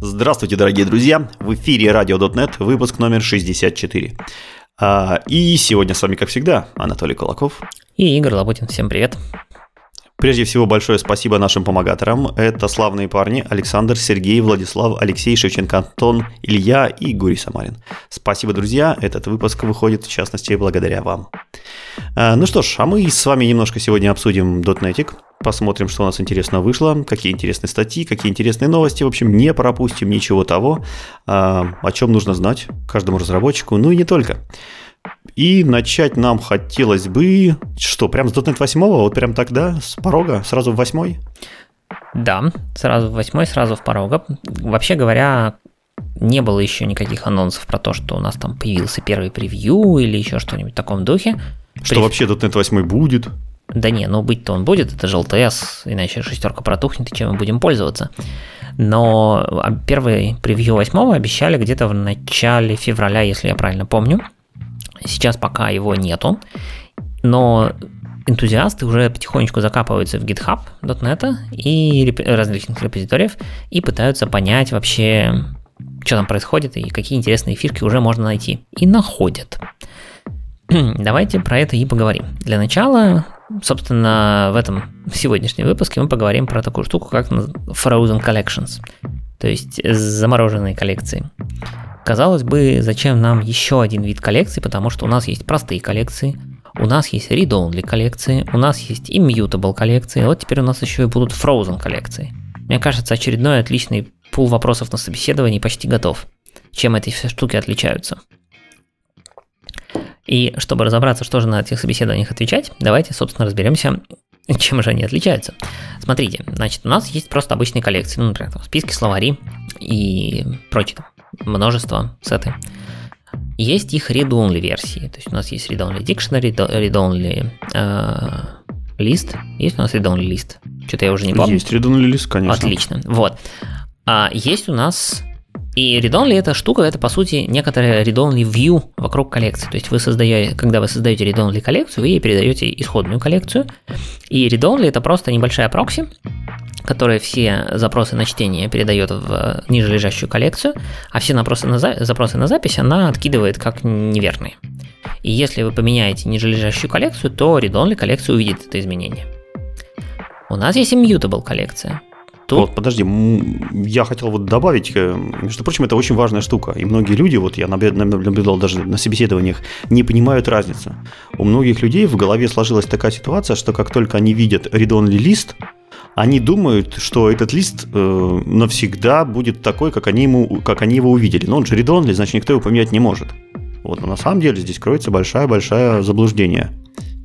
Здравствуйте, дорогие друзья! В эфире Radio.net, выпуск номер 64. А, и сегодня с вами, как всегда, Анатолий Кулаков. И Игорь Лоботин. Всем привет. Прежде всего, большое спасибо нашим помогаторам. Это славные парни Александр, Сергей, Владислав, Алексей, Шевченко, Антон, Илья и Гурий Самарин. Спасибо, друзья. Этот выпуск выходит, в частности, благодаря вам. А, ну что ж, а мы с вами немножко сегодня обсудим .NETик, посмотрим, что у нас интересно вышло, какие интересные статьи, какие интересные новости. В общем, не пропустим ничего того, а, о чем нужно знать каждому разработчику, ну и не только. И начать нам хотелось бы... Что, прям с .NET 8? Вот прям тогда, с порога, сразу в 8? Да, сразу в 8, сразу в порога. Вообще говоря, не было еще никаких анонсов про то, что у нас там появился первый превью или еще что-нибудь в таком духе. Что При... вообще .NET 8 будет? Да не, ну быть-то он будет, это же LTS, иначе шестерка протухнет, и чем мы будем пользоваться. Но а, первый превью 8 обещали где-то в начале февраля, если я правильно помню. Сейчас пока его нету, но энтузиасты уже потихонечку закапываются в GitHub.net и различных репозиториев и пытаются понять вообще, что там происходит и какие интересные фишки уже можно найти. И находят. Давайте про это и поговорим. Для начала, собственно, в этом сегодняшнем выпуске мы поговорим про такую штуку, как Frozen Collections, то есть замороженные коллекции. Казалось бы, зачем нам еще один вид коллекции, потому что у нас есть простые коллекции, у нас есть read-only коллекции, у нас есть immutable коллекции, а вот теперь у нас еще и будут frozen коллекции. Мне кажется, очередной отличный пул вопросов на собеседовании почти готов. Чем эти все штуки отличаются? И чтобы разобраться, что же на этих собеседованиях отвечать, давайте, собственно, разберемся, чем же они отличаются. Смотрите, значит, у нас есть просто обычные коллекции, ну, например, там, списки, словари и прочее множество сеты. Есть их read-only версии, то есть у нас есть read-only dictionary, read-only э, list, есть у нас read-only list, что-то я уже не помню. Есть read-only list, конечно. Отлично, вот. А есть у нас и read-only эта штука, это по сути некоторая read-only view вокруг коллекции. То есть вы создаете, когда вы создаете read-only коллекцию, вы ей передаете исходную коллекцию. И read-only это просто небольшая прокси, которая все запросы на чтение передает в ниже лежащую коллекцию, а все запросы на, за... запросы на запись она откидывает как неверные. И если вы поменяете ниже лежащую коллекцию, то read-only коллекция увидит это изменение. У нас есть immutable коллекция. Тут... Вот, подожди, я хотел вот добавить, э, между прочим, это очень важная штука, и многие люди, вот я наблюдал даже на собеседованиях, не понимают разницу. У многих людей в голове сложилась такая ситуация, что как только они видят read-only лист, они думают, что этот лист э, навсегда будет такой, как они, ему, как они его увидели. Но он же read-only, значит, никто его поменять не может. Вот, но на самом деле здесь кроется большое-большое заблуждение.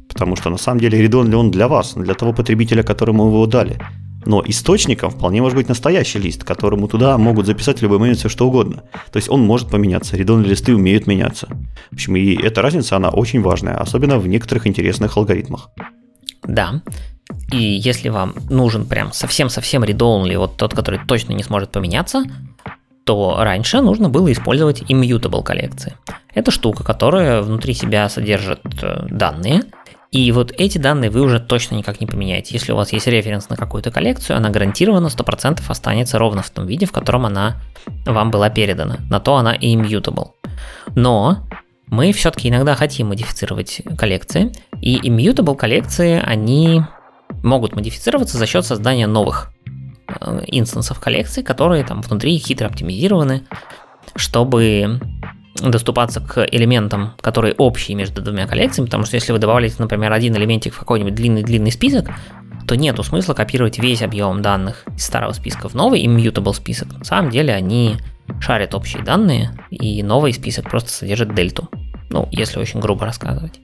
Потому что на самом деле read-only он для вас, для того потребителя, которому вы его дали. Но источником вполне может быть настоящий лист, которому туда могут записать в любой момент все что угодно. То есть он может поменяться, редонные листы умеют меняться. В общем, и эта разница, она очень важная, особенно в некоторых интересных алгоритмах. Да. И если вам нужен прям совсем-совсем read-only, вот тот, который точно не сможет поменяться, то раньше нужно было использовать immutable коллекции. Это штука, которая внутри себя содержит э, данные, и вот эти данные вы уже точно никак не поменяете. Если у вас есть референс на какую-то коллекцию, она гарантированно 100% останется ровно в том виде, в котором она вам была передана. На то она и immutable. Но мы все-таки иногда хотим модифицировать коллекции, и immutable коллекции, они могут модифицироваться за счет создания новых э, инстансов коллекций, которые там внутри хитро оптимизированы, чтобы доступаться к элементам, которые общие между двумя коллекциями, потому что если вы добавляете, например, один элементик в какой-нибудь длинный-длинный список, то нету смысла копировать весь объем данных из старого списка в новый immutable список. На самом деле они шарят общие данные, и новый список просто содержит дельту. Ну, если очень грубо рассказывать.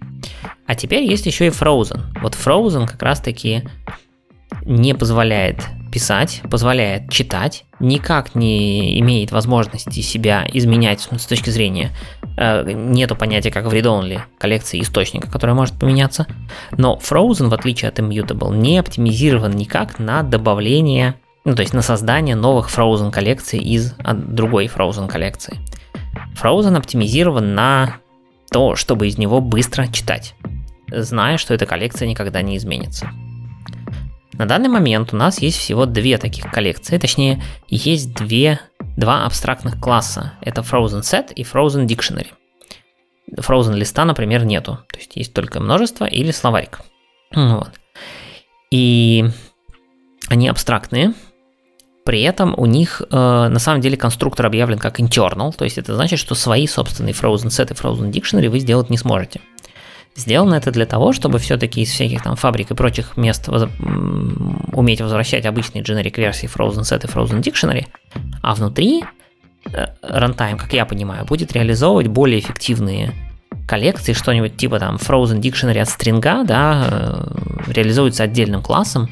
А теперь есть еще и Frozen. Вот Frozen как раз-таки не позволяет писать, позволяет читать, никак не имеет возможности себя изменять с точки зрения э, нету понятия как в read-only коллекции источника, которая может поменяться. Но Frozen, в отличие от Immutable, не оптимизирован никак на добавление, ну то есть на создание новых Frozen коллекций из другой Frozen коллекции. Frozen оптимизирован на то, чтобы из него быстро читать, зная, что эта коллекция никогда не изменится. На данный момент у нас есть всего две таких коллекции, точнее, есть две два абстрактных класса. Это Frozen Set и Frozen Dictionary. Frozen листа, например, нету. То есть есть только множество или словарик. Вот. И они абстрактные, при этом у них э, на самом деле конструктор объявлен как internal, то есть это значит, что свои собственные Frozen Set и Frozen Dictionary вы сделать не сможете. Сделано это для того, чтобы все-таки из всяких там фабрик и прочих мест воз... уметь возвращать обычные generic версии Frozen Set и Frozen Dictionary, а внутри э, runtime, как я понимаю, будет реализовывать более эффективные коллекции, что-нибудь типа там Frozen Dictionary от стринга, да, э, реализуется отдельным классом,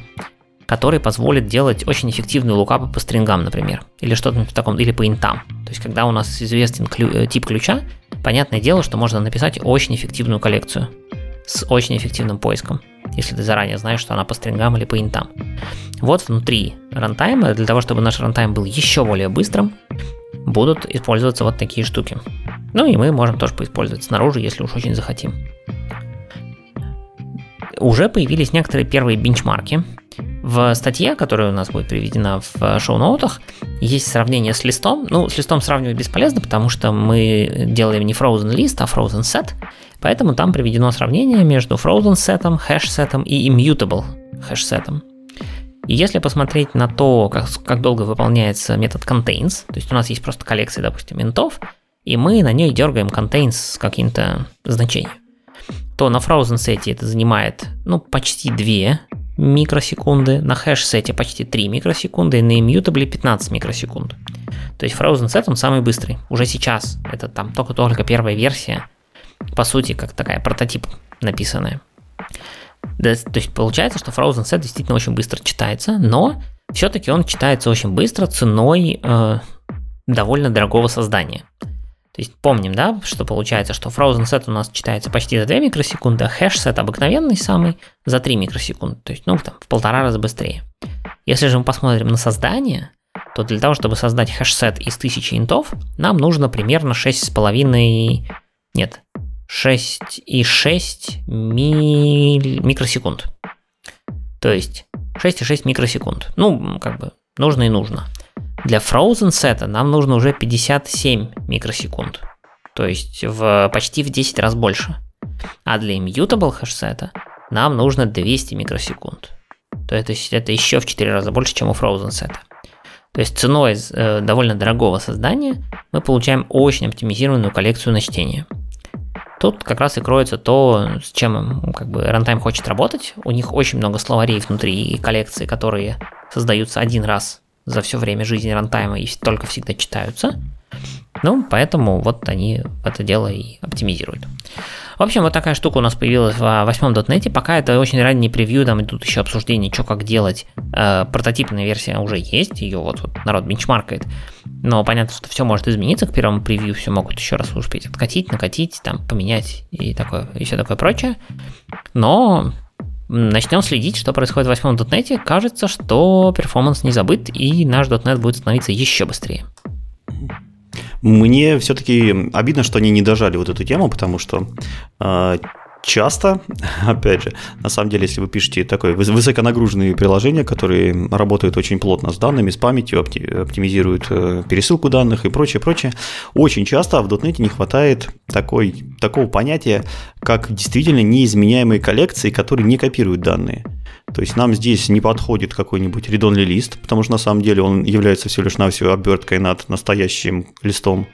который позволит делать очень эффективные лукапы по стрингам, например, или что-то в таком, или по интам. То есть, когда у нас известен клю, э, тип ключа, понятное дело, что можно написать очень эффективную коллекцию с очень эффективным поиском, если ты заранее знаешь, что она по стрингам или по интам. Вот внутри рантайма, для того, чтобы наш рантайм был еще более быстрым, будут использоваться вот такие штуки. Ну и мы можем тоже поиспользовать снаружи, если уж очень захотим. Уже появились некоторые первые бенчмарки, в статье, которая у нас будет приведена в шоу-ноутах, есть сравнение с листом. Ну, с листом сравнивать бесполезно, потому что мы делаем не frozen лист, а frozen set. Поэтому там приведено сравнение между frozen сетом, хэш сетом и immutable хэш сетом. И если посмотреть на то, как, как долго выполняется метод contains, то есть у нас есть просто коллекция, допустим, интов, и мы на ней дергаем contains с каким-то значением, то на frozen сете это занимает ну, почти 2 микросекунды, на хэш-сете почти 3 микросекунды и на immutable 15 микросекунд. То есть Frozen Set он самый быстрый. Уже сейчас. Это там только-только первая версия. По сути, как такая прототип написанная. Да, то есть получается, что Frozen Set действительно очень быстро читается, но все-таки он читается очень быстро ценой э, довольно дорогого создания. То есть помним, да, что получается, что frozen set у нас читается почти за 2 микросекунды, а hash set обыкновенный самый за 3 микросекунды. То есть, ну, там, в полтора раза быстрее. Если же мы посмотрим на создание, то для того, чтобы создать hash set из 1000 int ов, нам нужно примерно 6,5... Нет, 6,6 ми... микросекунд. То есть 6,6 микросекунд. Ну, как бы, нужно и нужно. Для Frozen set а нам нужно уже 57 микросекунд, то есть в, почти в 10 раз больше. А для Immutable хэш сета нам нужно 200 микросекунд. То есть это еще в 4 раза больше, чем у Frozen сета. То есть ценой э, довольно дорогого создания мы получаем очень оптимизированную коллекцию на чтение. Тут как раз и кроется то, с чем как бы Runtime хочет работать. У них очень много словарей внутри коллекции, которые создаются один раз за все время жизни рантайма и только всегда читаются. Ну, поэтому вот они это дело и оптимизируют. В общем, вот такая штука у нас появилась в восьмом .NET. Пока это очень ранний превью, там идут еще обсуждения, что как делать. Э, прототипная версия уже есть, ее вот, вот народ бенчмаркает. Но понятно, что все может измениться к первому превью, все могут еще раз успеть откатить, накатить, там, поменять и такое, и все такое прочее. Но начнем следить, что происходит в восьмом .NET, кажется, что перформанс не забыт, и наш .NET будет становиться еще быстрее. Мне все-таки обидно, что они не дожали вот эту тему, потому что э, часто, опять же, на самом деле, если вы пишете такое высоконагруженные приложения, которые работают очень плотно с данными, с памятью, оптимизируют э, пересылку данных и прочее, прочее, очень часто в .NET не хватает такой, такого понятия, как действительно неизменяемые коллекции, которые не копируют данные. То есть нам здесь не подходит какой-нибудь редонный лист, потому что на самом деле он является всего лишь навсего оберткой над настоящим листом.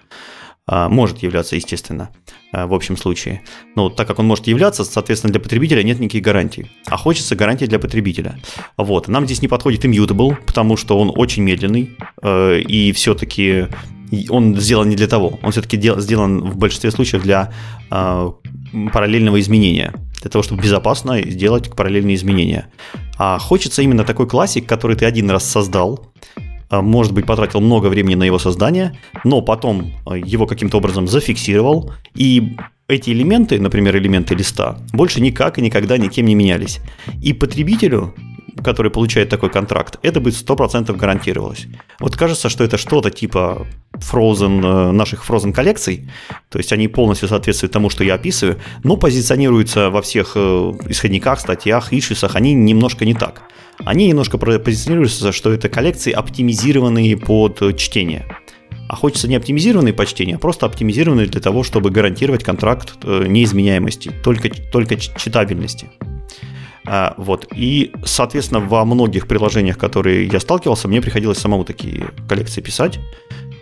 А, может являться, естественно, а, в общем случае. Но так как он может являться, соответственно, для потребителя нет никаких гарантий. А хочется гарантии для потребителя. Вот. Нам здесь не подходит immutable, потому что он очень медленный, э, и все-таки он сделан не для того. Он все-таки сделан в большинстве случаев для а, параллельного изменения. Для того, чтобы безопасно сделать параллельные изменения. А хочется именно такой классик, который ты один раз создал, может быть, потратил много времени на его создание, но потом а, его каким-то образом зафиксировал, и эти элементы, например, элементы листа, больше никак и никогда никем не менялись. И потребителю который получает такой контракт, это будет 100% гарантировалось. Вот кажется, что это что-то типа Frozen, э, наших Frozen коллекций, то есть они полностью соответствуют тому, что я описываю, но позиционируются во всех э, исходниках, статьях, ишисах, они немножко не так они немножко позиционируются, что это коллекции, оптимизированные под чтение. А хочется не оптимизированный по чтению, а просто оптимизированный для того, чтобы гарантировать контракт э, неизменяемости, только, только читабельности. А, вот. И, соответственно, во многих приложениях, которые я сталкивался, мне приходилось самому такие коллекции писать.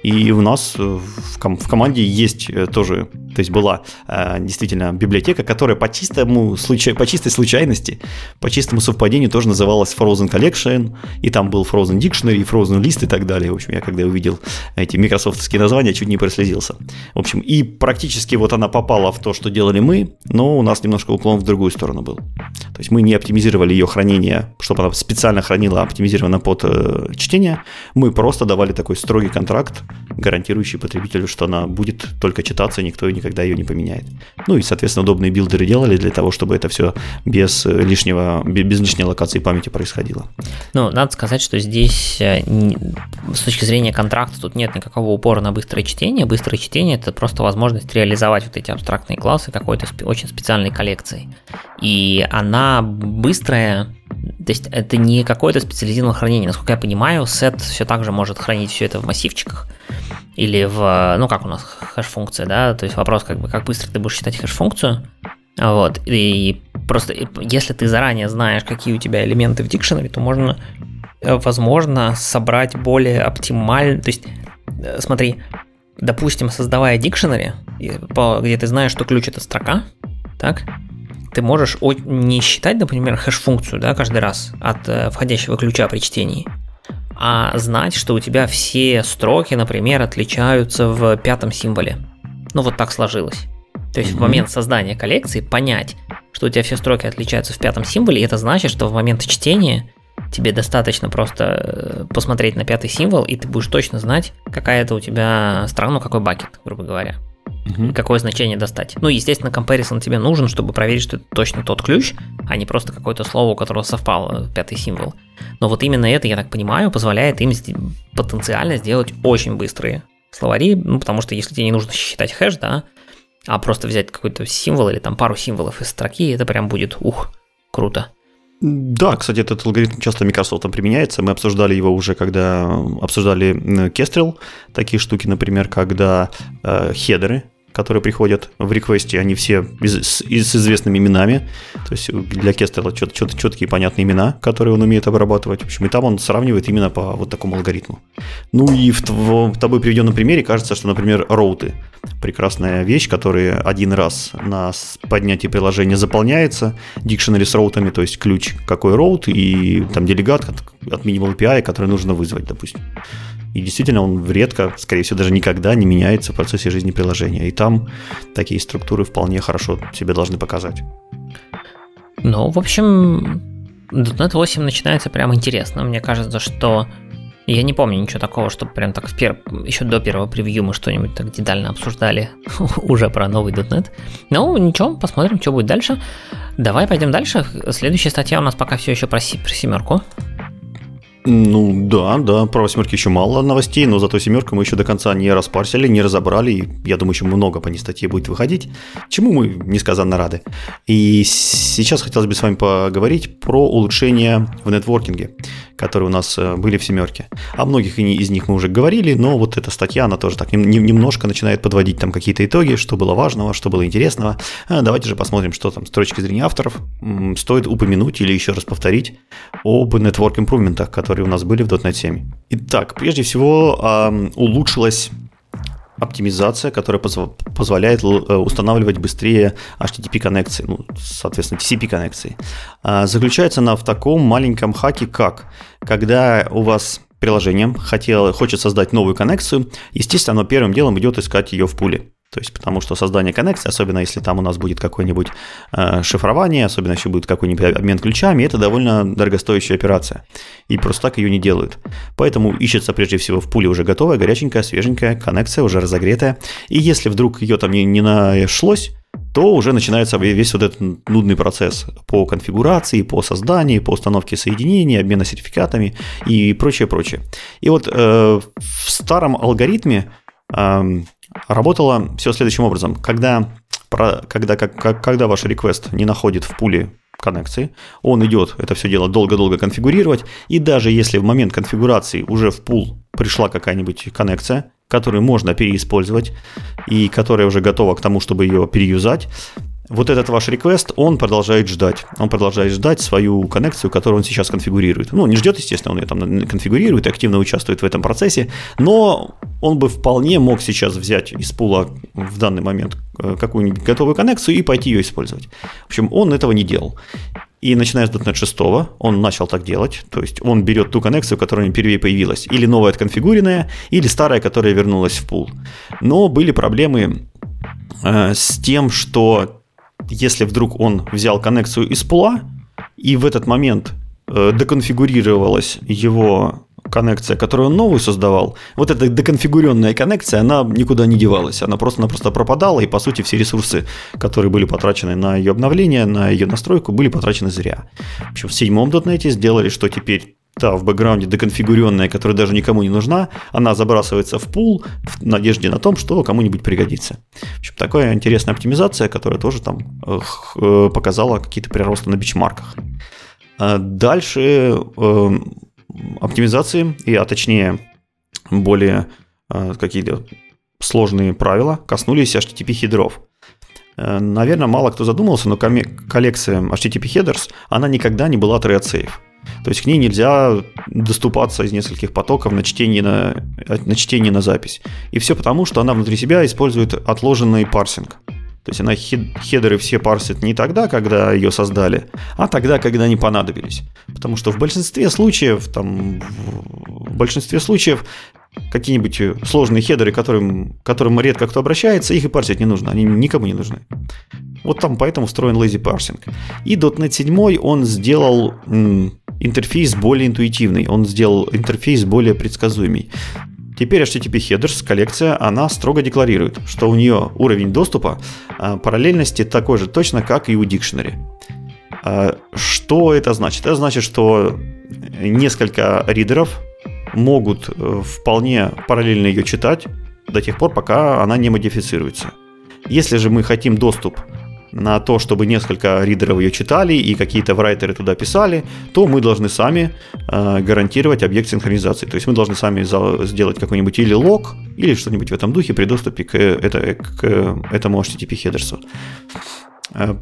И у нас э, в, ком- в команде есть э, тоже, то есть была э, действительно библиотека, которая по чистому случаю, по чистой случайности, по чистому совпадению тоже называлась Frozen Collection, и там был Frozen Dictionary, и Frozen List и так далее. В общем, я когда увидел эти микрософтовские названия, чуть не прослезился. В общем, и практически вот она попала в то, что делали мы, но у нас немножко уклон в другую сторону был. То есть мы не оптимизировали ее хранение, чтобы она специально хранила оптимизировано под э, чтение, мы просто давали такой строгий контракт, гарантирующий потребителю, что она будет только читаться, никто никогда ее не поменяет. Ну и, соответственно, удобные билдеры делали для того, чтобы это все без лишнего, без лишней локации памяти происходило. Ну, надо сказать, что здесь э, с точки зрения контракта тут нет никакого упора на быстрое чтение. Быстрое чтение – это просто возможность реализовать вот эти абстрактные классы какой-то очень специальной коллекцией. И она быстрая, то есть это не какое-то специализированное хранение. Насколько я понимаю, сет все так же может хранить все это в массивчиках или в, ну как у нас хэш-функция, да, то есть вопрос, как бы, как быстро ты будешь считать хэш-функцию, вот, и просто если ты заранее знаешь, какие у тебя элементы в дикшенаре, то можно, э, возможно, собрать более оптимально, то есть, э, смотри, допустим, создавая дикшенари, где ты знаешь, что ключ это строка, так, ты можешь не считать, например, хэш-функцию да, каждый раз от э, входящего ключа при чтении, а знать, что у тебя все строки, например, отличаются в пятом символе. Ну вот так сложилось. То есть mm-hmm. в момент создания коллекции понять, что у тебя все строки отличаются в пятом символе, и это значит, что в момент чтения тебе достаточно просто э, посмотреть на пятый символ, и ты будешь точно знать, какая это у тебя страна, ну какой бакет, грубо говоря угу. какое значение достать. Ну, естественно, comparison тебе нужен, чтобы проверить, что это точно тот ключ, а не просто какое-то слово, у которого совпал э, пятый символ. Но вот именно это, я так понимаю, позволяет им потенциально сделать очень быстрые словари, ну, потому что если тебе не нужно считать хэш, да, а просто взять какой-то символ или там пару символов из строки, это прям будет, ух, круто. Да, кстати, этот алгоритм часто Microsoft применяется. Мы обсуждали его уже, когда обсуждали Kestrel, такие штуки, например, когда э, хедеры которые приходят в реквесте, они все из, с, с известными именами. То есть для Кестела чет, чет, четкие понятные имена, которые он умеет обрабатывать. В общем, и там он сравнивает именно по вот такому алгоритму. Ну и в, в тобой приведенном примере кажется, что, например, роуты прекрасная вещь, которая один раз на поднятие приложения заполняется, дикшенери с роутами, то есть ключ какой роут и там делегат от, от Minimal API, который нужно вызвать, допустим. И действительно, он редко, скорее всего, даже никогда не меняется в процессе жизни приложения. И там такие структуры вполне хорошо себе должны показать. Ну, в общем, .NET 8 начинается прям интересно. Мне кажется, что я не помню ничего такого, чтобы прям так в пер... еще до первого превью мы что-нибудь так детально обсуждали уже про новый .NET. Ну, ничего, посмотрим, что будет дальше. Давай пойдем дальше. Следующая статья у нас пока все еще про, си... про семерку. Ну да, да, про восьмерки еще мало новостей, но зато семерку мы еще до конца не распарсили, не разобрали, и я думаю, еще много по ней статье будет выходить, чему мы несказанно рады. И сейчас хотелось бы с вами поговорить про улучшения в нетворкинге которые у нас э, были в семерке. О многих из них мы уже говорили, но вот эта статья, она тоже так немножко начинает подводить там какие-то итоги, что было важного, что было интересного. А давайте же посмотрим, что там с точки зрения авторов стоит упомянуть или еще раз повторить об network импрувментах, которые у нас были в .NET 7. Итак, прежде всего улучшилась оптимизация, которая позволяет э, устанавливать быстрее HTTP-коннекции, ну, соответственно, TCP-коннекции. А, заключается она в таком маленьком хаке, как когда у вас приложение хотел, хочет создать новую коннекцию, естественно, оно первым делом идет искать ее в пуле. То есть, потому что создание коннекции, особенно если там у нас будет какое-нибудь э, шифрование, особенно если будет какой-нибудь обмен ключами, это довольно дорогостоящая операция. И просто так ее не делают. Поэтому ищется прежде всего в пуле уже готовая, горяченькая, свеженькая коннекция, уже разогретая. И если вдруг ее там не, не нашлось, то уже начинается весь вот этот нудный процесс по конфигурации, по созданию, по установке соединений, обмена сертификатами и прочее, прочее. И вот э, в старом алгоритме э, работало все следующим образом. Когда, когда, когда ваш request не находит в пуле коннекции, он идет это все дело долго-долго конфигурировать, и даже если в момент конфигурации уже в пул пришла какая-нибудь коннекция, которую можно переиспользовать и которая уже готова к тому, чтобы ее переюзать, вот этот ваш реквест, он продолжает ждать. Он продолжает ждать свою коннекцию, которую он сейчас конфигурирует. Ну, не ждет, естественно, он ее там конфигурирует, активно участвует в этом процессе, но он бы вполне мог сейчас взять из пула в данный момент э, какую-нибудь готовую коннекцию и пойти ее использовать. В общем, он этого не делал. И начиная с .NET 6 он начал так делать, то есть он берет ту коннекцию, которая впервые появилась, или новая отконфигуренная, или старая, которая вернулась в пул. Но были проблемы э, с тем, что если вдруг он взял коннекцию из пула, и в этот момент э, деконфигурировалась его коннекция, которую он новую создавал, вот эта деконфигуренная коннекция, она никуда не девалась. Она просто-напросто пропадала, и, по сути, все ресурсы, которые были потрачены на ее обновление, на ее настройку, были потрачены зря. В общем, в седьмом .NET сделали, что теперь та в бэкграунде деконфигуренная, которая даже никому не нужна, она забрасывается в пул в надежде на том, что кому-нибудь пригодится. В общем, такая интересная оптимизация, которая тоже там э, показала какие-то приросты на бичмарках. А дальше э, оптимизации, и, а точнее более э, какие-то сложные правила коснулись HTTP хедров. Наверное, мало кто задумался, но коллекция HTTP headers, она никогда не была thread safe. То есть к ней нельзя доступаться из нескольких потоков на чтение на, на, чтение на запись. И все потому, что она внутри себя использует отложенный парсинг. То есть она хедеры все парсит не тогда, когда ее создали, а тогда, когда они понадобились. Потому что в большинстве случаев, там, в большинстве случаев какие-нибудь сложные хедеры, которым, которым редко кто обращается, их и парсить не нужно, они никому не нужны. Вот там поэтому встроен lazy parsing. И .NET 7 он сделал интерфейс более интуитивный, он сделал интерфейс более предсказуемый. Теперь HTTP Headers коллекция, она строго декларирует, что у нее уровень доступа а, параллельности такой же точно, как и у Dictionary. А, что это значит? Это значит, что несколько ридеров могут э, вполне параллельно ее читать до тех пор, пока она не модифицируется. Если же мы хотим доступ на то, чтобы несколько ридеров ее читали и какие-то врайтеры туда писали, то мы должны сами э, гарантировать объект синхронизации. То есть мы должны сами сделать какой-нибудь или лог, или что-нибудь в этом духе при доступе к, это, к этому HTTP хедерсу. Э,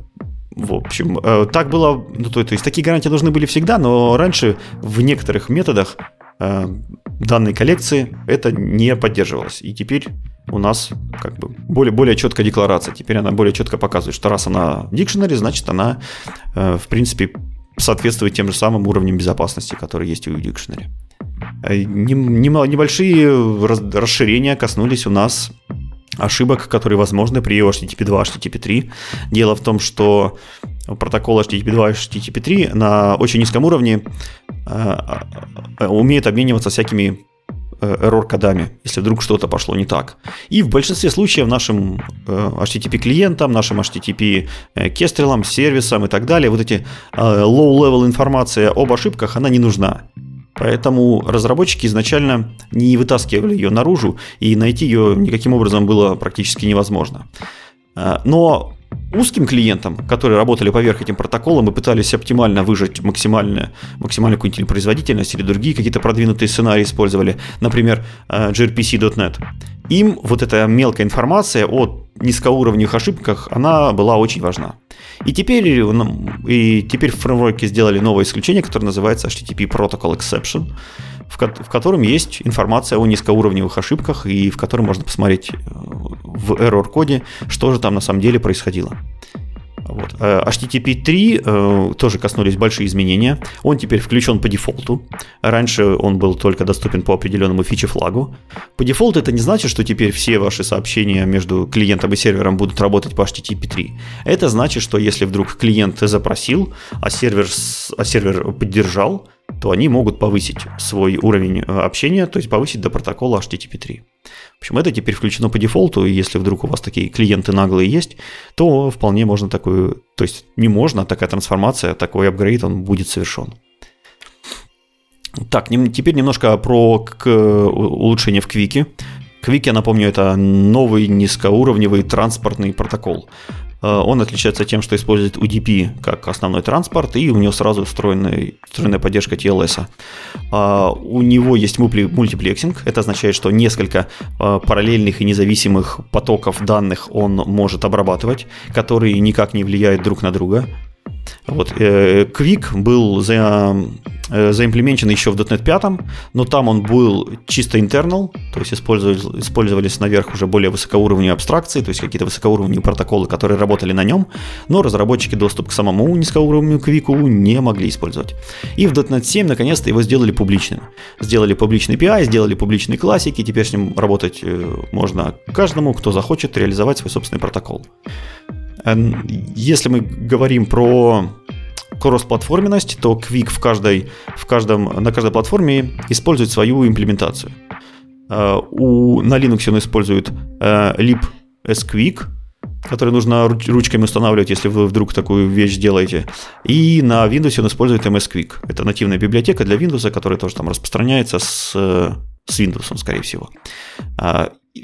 в общем, э, так было, ну, то, то есть такие гарантии должны были всегда, но раньше в некоторых методах э, данной коллекции это не поддерживалось. И теперь у нас как бы более, более четкая декларация. Теперь она более четко показывает, что раз она дикшнери, значит она, э, в принципе, соответствует тем же самым уровням безопасности, которые есть у дикшнери. Э, небольшие расширения коснулись у нас ошибок, которые возможны при HTTP 2, HTTP 3. Дело в том, что протокол HTTP 2 и HTTP 3 на очень низком уровне э, умеет обмениваться всякими error-кодами, если вдруг что-то пошло не так. И в большинстве случаев нашим HTTP-клиентам, нашим HTTP-кестрелам, сервисам и так далее, вот эти low-level информация об ошибках, она не нужна. Поэтому разработчики изначально не вытаскивали ее наружу, и найти ее никаким образом было практически невозможно. Но узким клиентам, которые работали поверх этим протоколом и пытались оптимально выжать максимально, максимальную какую-нибудь производительность или другие какие-то продвинутые сценарии использовали, например, э, gRPC.NET, им вот эта мелкая информация о низкоуровневых ошибках, она была очень важна. И теперь, и теперь в фреймворке сделали новое исключение, которое называется HTTP Protocol Exception, в, в котором есть информация о низкоуровневых ошибках и в котором можно посмотреть э, в error-коде, что же там на самом деле происходило. Вот. Э, HTTP 3 э, тоже коснулись большие изменения. Он теперь включен по дефолту. Раньше он был только доступен по определенному фичи-флагу. По дефолту это не значит, что теперь все ваши сообщения между клиентом и сервером будут работать по HTTP 3. Это значит, что если вдруг клиент запросил, а сервер, а сервер поддержал, то они могут повысить свой уровень э, общения, то есть повысить до протокола HTTP 3. В общем, это теперь включено по дефолту, и если вдруг у вас такие клиенты наглые есть, то вполне можно такую, то есть не можно, а такая трансформация, такой апгрейд, он будет совершен. Так, теперь немножко про улучшение в Квике. Квик, я напомню, это новый низкоуровневый транспортный протокол. Он отличается тем, что использует UDP как основной транспорт, и у него сразу встроенная, поддержка TLS. У него есть мультиплексинг, это означает, что несколько параллельных и независимых потоков данных он может обрабатывать, которые никак не влияют друг на друга. Вот, э, Quick был за, э, заимплементен еще в .NET 5, но там он был чисто internal, то есть использовались, использовались наверх уже более высокоуровневые абстракции, то есть какие-то высокоуровневые протоколы, которые работали на нем, но разработчики доступ к самому низкоуровневому Quick не могли использовать. И в .NET 7 наконец-то его сделали публичным. Сделали публичный API, сделали публичные классики, теперь с ним работать э, можно каждому, кто захочет реализовать свой собственный протокол. Если мы говорим про кроссплатформенность, то Quick в каждой, в каждом, на каждой платформе использует свою имплементацию. Э, у, на Linux он использует э, libsquick, который нужно ручками устанавливать, если вы вдруг такую вещь делаете. И на Windows он использует MSQuick. Это нативная библиотека для Windows, которая тоже там распространяется с, с Windows, скорее всего.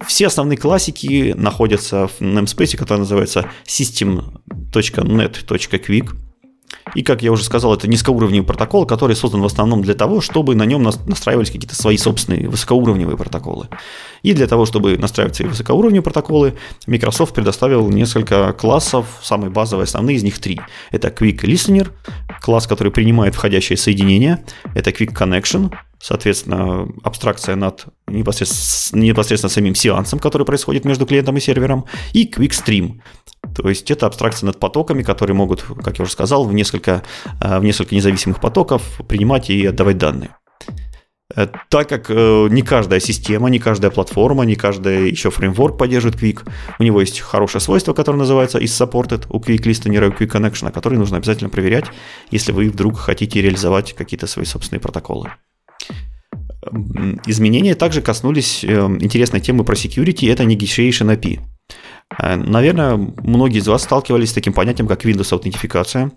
Все основные классики находятся в namespace, который называется system.net.quick. И, как я уже сказал, это низкоуровневый протокол, который создан в основном для того, чтобы на нем настраивались какие-то свои собственные высокоуровневые протоколы. И для того, чтобы настраивать свои высокоуровневые протоколы, Microsoft предоставил несколько классов, самые базовые, основные из них три. Это Quick Listener, класс, который принимает входящие соединения. Это Quick Connection, соответственно, абстракция над непосредственно, непосредственно самим сеансом, который происходит между клиентом и сервером, и Quick Stream. То есть это абстракция над потоками, которые могут, как я уже сказал, в несколько, э, в несколько независимых потоков принимать и отдавать данные. Э, так как э, не каждая система, не каждая платформа, не каждый еще фреймворк поддерживает Quick, у него есть хорошее свойство, которое называется is supported у Quick Listener и Quick Connection, который нужно обязательно проверять, если вы вдруг хотите реализовать какие-то свои собственные протоколы. Изменения также коснулись эм, интересной темы про security, это Negotiation API. Э, наверное, многие из вас сталкивались с таким понятием, как Windows аутентификация.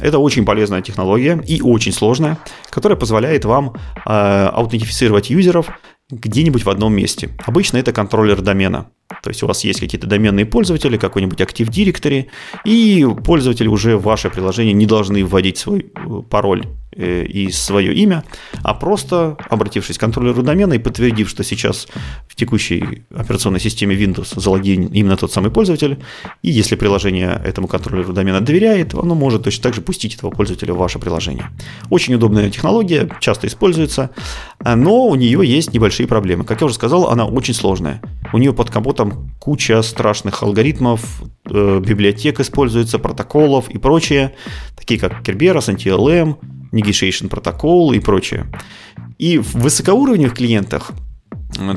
Это очень полезная технология и очень сложная, которая позволяет вам э, аутентифицировать юзеров где-нибудь в одном месте. Обычно это контроллер домена. То есть у вас есть какие-то доменные пользователи, какой-нибудь Active Directory, и пользователи уже в ваше приложение не должны вводить свой э, пароль и свое имя, а просто обратившись к контроллеру домена и подтвердив, что сейчас в текущей операционной системе Windows залогин именно тот самый пользователь, и если приложение этому контроллеру домена доверяет, оно может точно так же пустить этого пользователя в ваше приложение. Очень удобная технология, часто используется, но у нее есть небольшие проблемы. Как я уже сказал, она очень сложная. У нее под капотом куча страшных алгоритмов, э, библиотек используется, протоколов и прочее, такие как Kerberos, NTLM, Negotiation протокол и прочее. И в высокоуровневых клиентах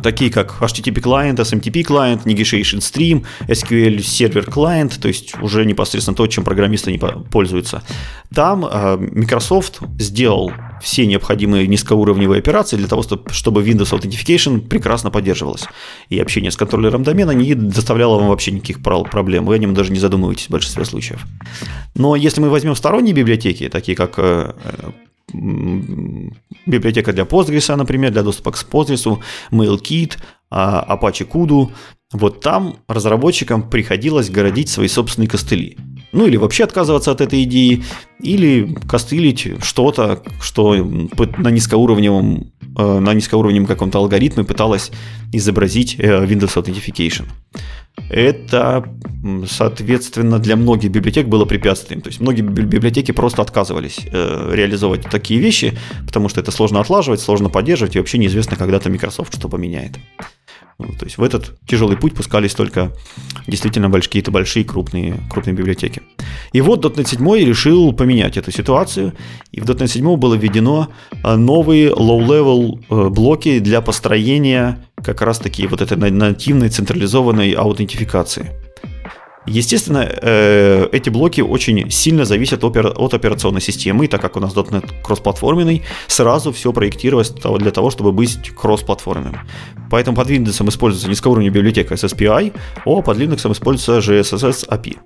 такие как HTTP клиент, SMTP клиент, Negotiation Stream, SQL Server клиент, то есть уже непосредственно то, чем программисты не пользуются. Там э, Microsoft сделал все необходимые низкоуровневые операции для того, чтобы Windows Authentication прекрасно поддерживалась. И общение с контроллером домена не доставляло вам вообще никаких проблем. Вы о нем даже не задумываетесь в большинстве случаев. Но если мы возьмем сторонние библиотеки, такие как э, библиотека для Postgres, например, для доступа к Postgres, MailKit, а, Apache Kudu, вот там разработчикам приходилось городить свои собственные костыли. Ну или вообще отказываться от этой идеи, или костылить что-то, что на низкоуровневом, э, на низкоуровневом каком-то алгоритме пыталось изобразить э, Windows Authentication. Это, соответственно, для многих библиотек было препятствием. То есть многие библиотеки просто отказывались э, реализовывать такие вещи, потому что это сложно отлаживать, сложно поддерживать, и вообще неизвестно, когда-то Microsoft что поменяет. Ну, то есть в этот тяжелый путь пускались только действительно какие-то большие крупные, крупные библиотеки. И вот .NET 7 решил поменять эту ситуацию, и в .NET 7 было введено э, новые low-level э, блоки для построения как раз-таки вот этой нативной централизованной аутентификации. Естественно, э, эти блоки очень сильно зависят от операционной системы, так как у нас .NET кроссплатформенный, сразу все проектировалось для того, чтобы быть кроссплатформенным. Поэтому под Windows используется низкоуровневая библиотека SSPI, а под Linux используется GSSS API.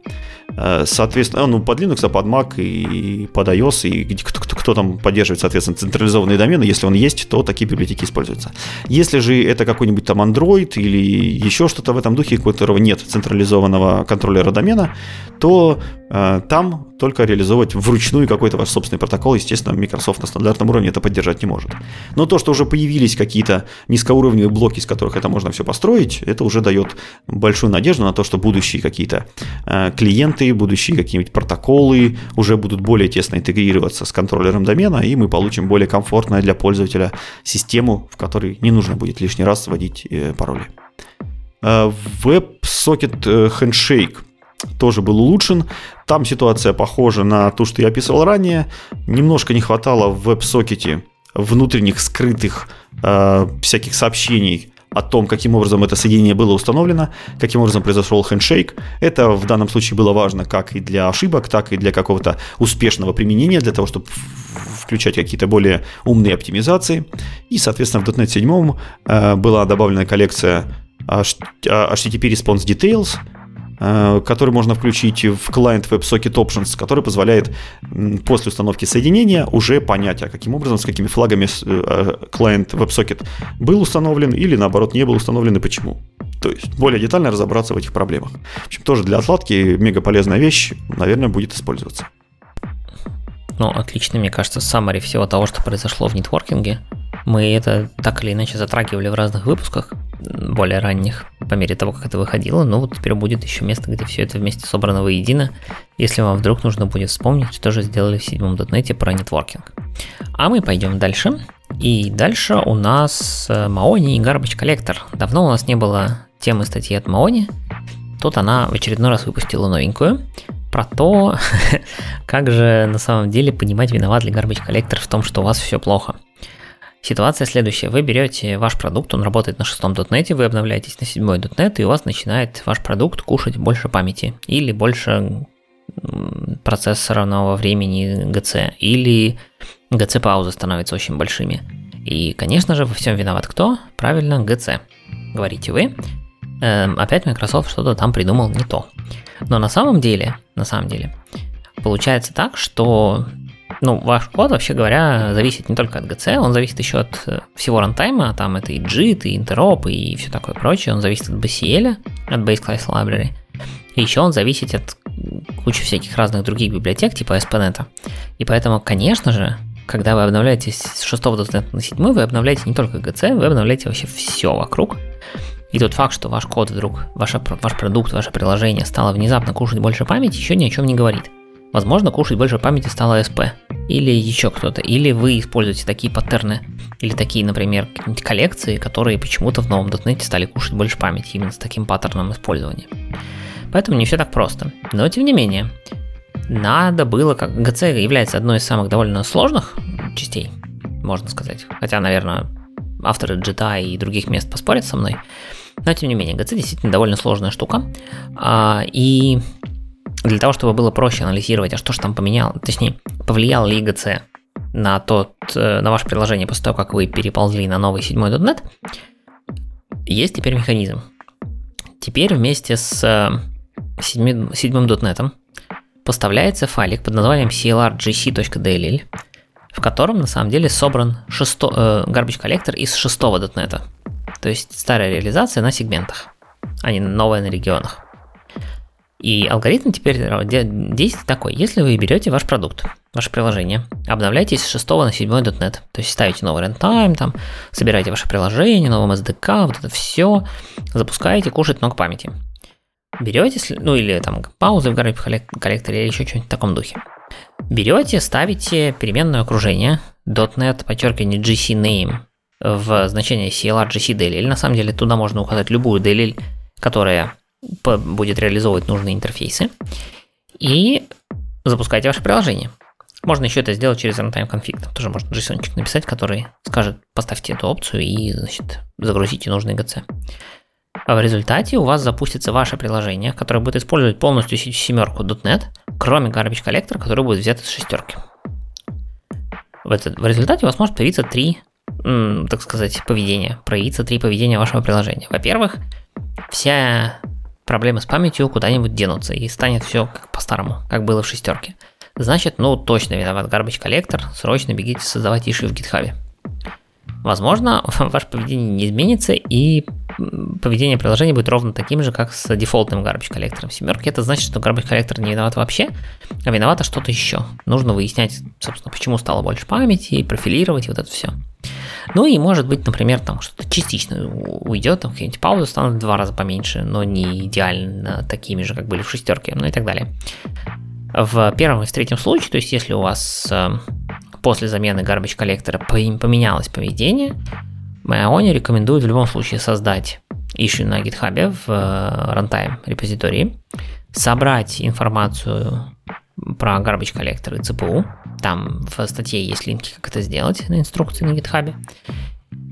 Э, соответственно, ну, под Linux, а под Mac и под iOS, и кто, кто, кто там поддерживает, соответственно, централизованные домены. Если он есть, то такие библиотеки используются. Если же это какой-нибудь там Android или еще что-то в этом духе, у которого нет централизованного контроллера домена, то э, там только реализовывать вручную какой-то ваш собственный протокол. Естественно, Microsoft на стандартном уровне это поддержать не может. Но то, что уже появились какие-то низкоуровневые блоки, из которых это можно все построить, это уже дает большую надежду на то, что будущие какие-то э, клиенты, будущие какие-нибудь протоколы уже будут более тесно интегрироваться с контроллером домена, и мы получим более комфортную для пользователя систему, в которой не нужно будет лишний раз вводить э, пароли. Э, WebSocket Handshake тоже был улучшен. Там ситуация похожа на ту, что я описывал ранее. Немножко не хватало в веб-сокете внутренних скрытых э, всяких сообщений о том, каким образом это соединение было установлено, каким образом произошел хендшейк. Это в данном случае было важно как и для ошибок, так и для какого-то успешного применения, для того, чтобы включать какие-то более умные оптимизации. И, соответственно, в .NET 7 э, была добавлена коллекция HTTP Response Details – Э, который можно включить в client WebSocket Options, который позволяет после установки соединения уже понять, а каким образом, с какими флагами client WebSocket был установлен или наоборот не был установлен и почему. То есть более детально разобраться в этих проблемах. В общем, тоже для отладки мега полезная вещь, наверное, будет использоваться. Ну, отлично, мне кажется, summary всего того, что произошло в нетворкинге. Мы это так или иначе затрагивали в разных выпусках более ранних, по мере того, как это выходило. Но вот теперь будет еще место, где все это вместе собрано воедино, если вам вдруг нужно будет вспомнить, что же сделали в седьмом дотнете про нетворкинг. А мы пойдем дальше. И дальше у нас Маони и Garbage Collector. Давно у нас не было темы статьи от Маони. Тут она в очередной раз выпустила новенькую про то, как же на самом деле понимать, виноват ли Garbage Collector в том, что у вас все плохо. Ситуация следующая. Вы берете ваш продукт, он работает на шестом .NET, вы обновляетесь на седьмой .NET, и у вас начинает ваш продукт кушать больше памяти или больше процессорного времени GC, или GC-паузы становятся очень большими. И, конечно же, во всем виноват кто? Правильно, GC. Говорите вы. Эм, опять Microsoft что-то там придумал не то. Но на самом деле, на самом деле, получается так, что ну, ваш код, вообще говоря, зависит не только от GC, он зависит еще от э, всего рантайма, там это и JIT, и Interop, и все такое прочее, он зависит от BCL, от Base Class Library, и еще он зависит от кучи всяких разных других библиотек, типа ASP.NET. И поэтому, конечно же, когда вы обновляетесь с 6 до на 7, вы обновляете не только GC, вы обновляете вообще все вокруг. И тот факт, что ваш код вдруг, ваш, ваш продукт, ваше приложение стало внезапно кушать больше памяти, еще ни о чем не говорит. Возможно, кушать больше памяти стало SP. Или еще кто-то. Или вы используете такие паттерны. Или такие, например, какие-нибудь коллекции, которые почему-то в новом .NET стали кушать больше памяти именно с таким паттерном использования. Поэтому не все так просто. Но тем не менее, надо было, как GC является одной из самых довольно сложных частей, можно сказать. Хотя, наверное, авторы GTA и других мест поспорят со мной. Но тем не менее, GC действительно довольно сложная штука. А, и для того, чтобы было проще анализировать, а что же там поменял, точнее, повлиял ли IGC на, тот, э, на ваше приложение после того, как вы переползли на новый 7.NET, есть теперь механизм. Теперь вместе с 7, 7.NET поставляется файлик под названием clrgc.dll, в котором на самом деле собран шесто, э, garbage collector из шестого .NET. То есть старая реализация на сегментах, а не новая на регионах. И алгоритм теперь действует такой. Если вы берете ваш продукт, ваше приложение, обновляете с 6 на 7 .NET, то есть ставите новый runtime, там, собираете ваше приложение, новым SDK, вот это все, запускаете, кушает много памяти. Берете, ну или там паузы в коллекторе или еще что-нибудь в таком духе. Берете, ставите переменное окружение .NET, подчеркивание GC name в значение CLR GC DLL. На самом деле туда можно указать любую DLL, которая будет реализовывать нужные интерфейсы. И запускайте ваше приложение. Можно еще это сделать через runtime config. Там тоже можно json написать, который скажет, поставьте эту опцию и значит, загрузите нужный GC. А в результате у вас запустится ваше приложение, которое будет использовать полностью семерку .NET, кроме garbage collector, который будет взят из шестерки. В, это, в результате у вас может появиться три, так сказать, поведения, проявиться три поведения вашего приложения. Во-первых, вся проблемы с памятью куда-нибудь денутся и станет все как по-старому, как было в шестерке. значит, ну, точно виноват garbage коллектор, срочно бегите создавать иши в GitHub. Возможно, ваше поведение не изменится, и поведение приложения будет ровно таким же, как с дефолтным garbage коллектором семерки. Это значит, что garbage коллектор не виноват вообще, а виновато что-то еще. Нужно выяснять, собственно, почему стало больше памяти, и профилировать, и вот это все. Ну и может быть, например, там что-то частично уйдет, там какие-нибудь паузы станут в два раза поменьше, но не идеально такими же, как были в шестерке, ну и так далее. В первом и в третьем случае, то есть если у вас э, после замены garbage коллектора поменялось поведение, Майони рекомендует в любом случае создать issue на GitHub в э, runtime репозитории, собрать информацию про garbage коллектор и CPU, там в статье есть линки, как это сделать на инструкции на GitHub,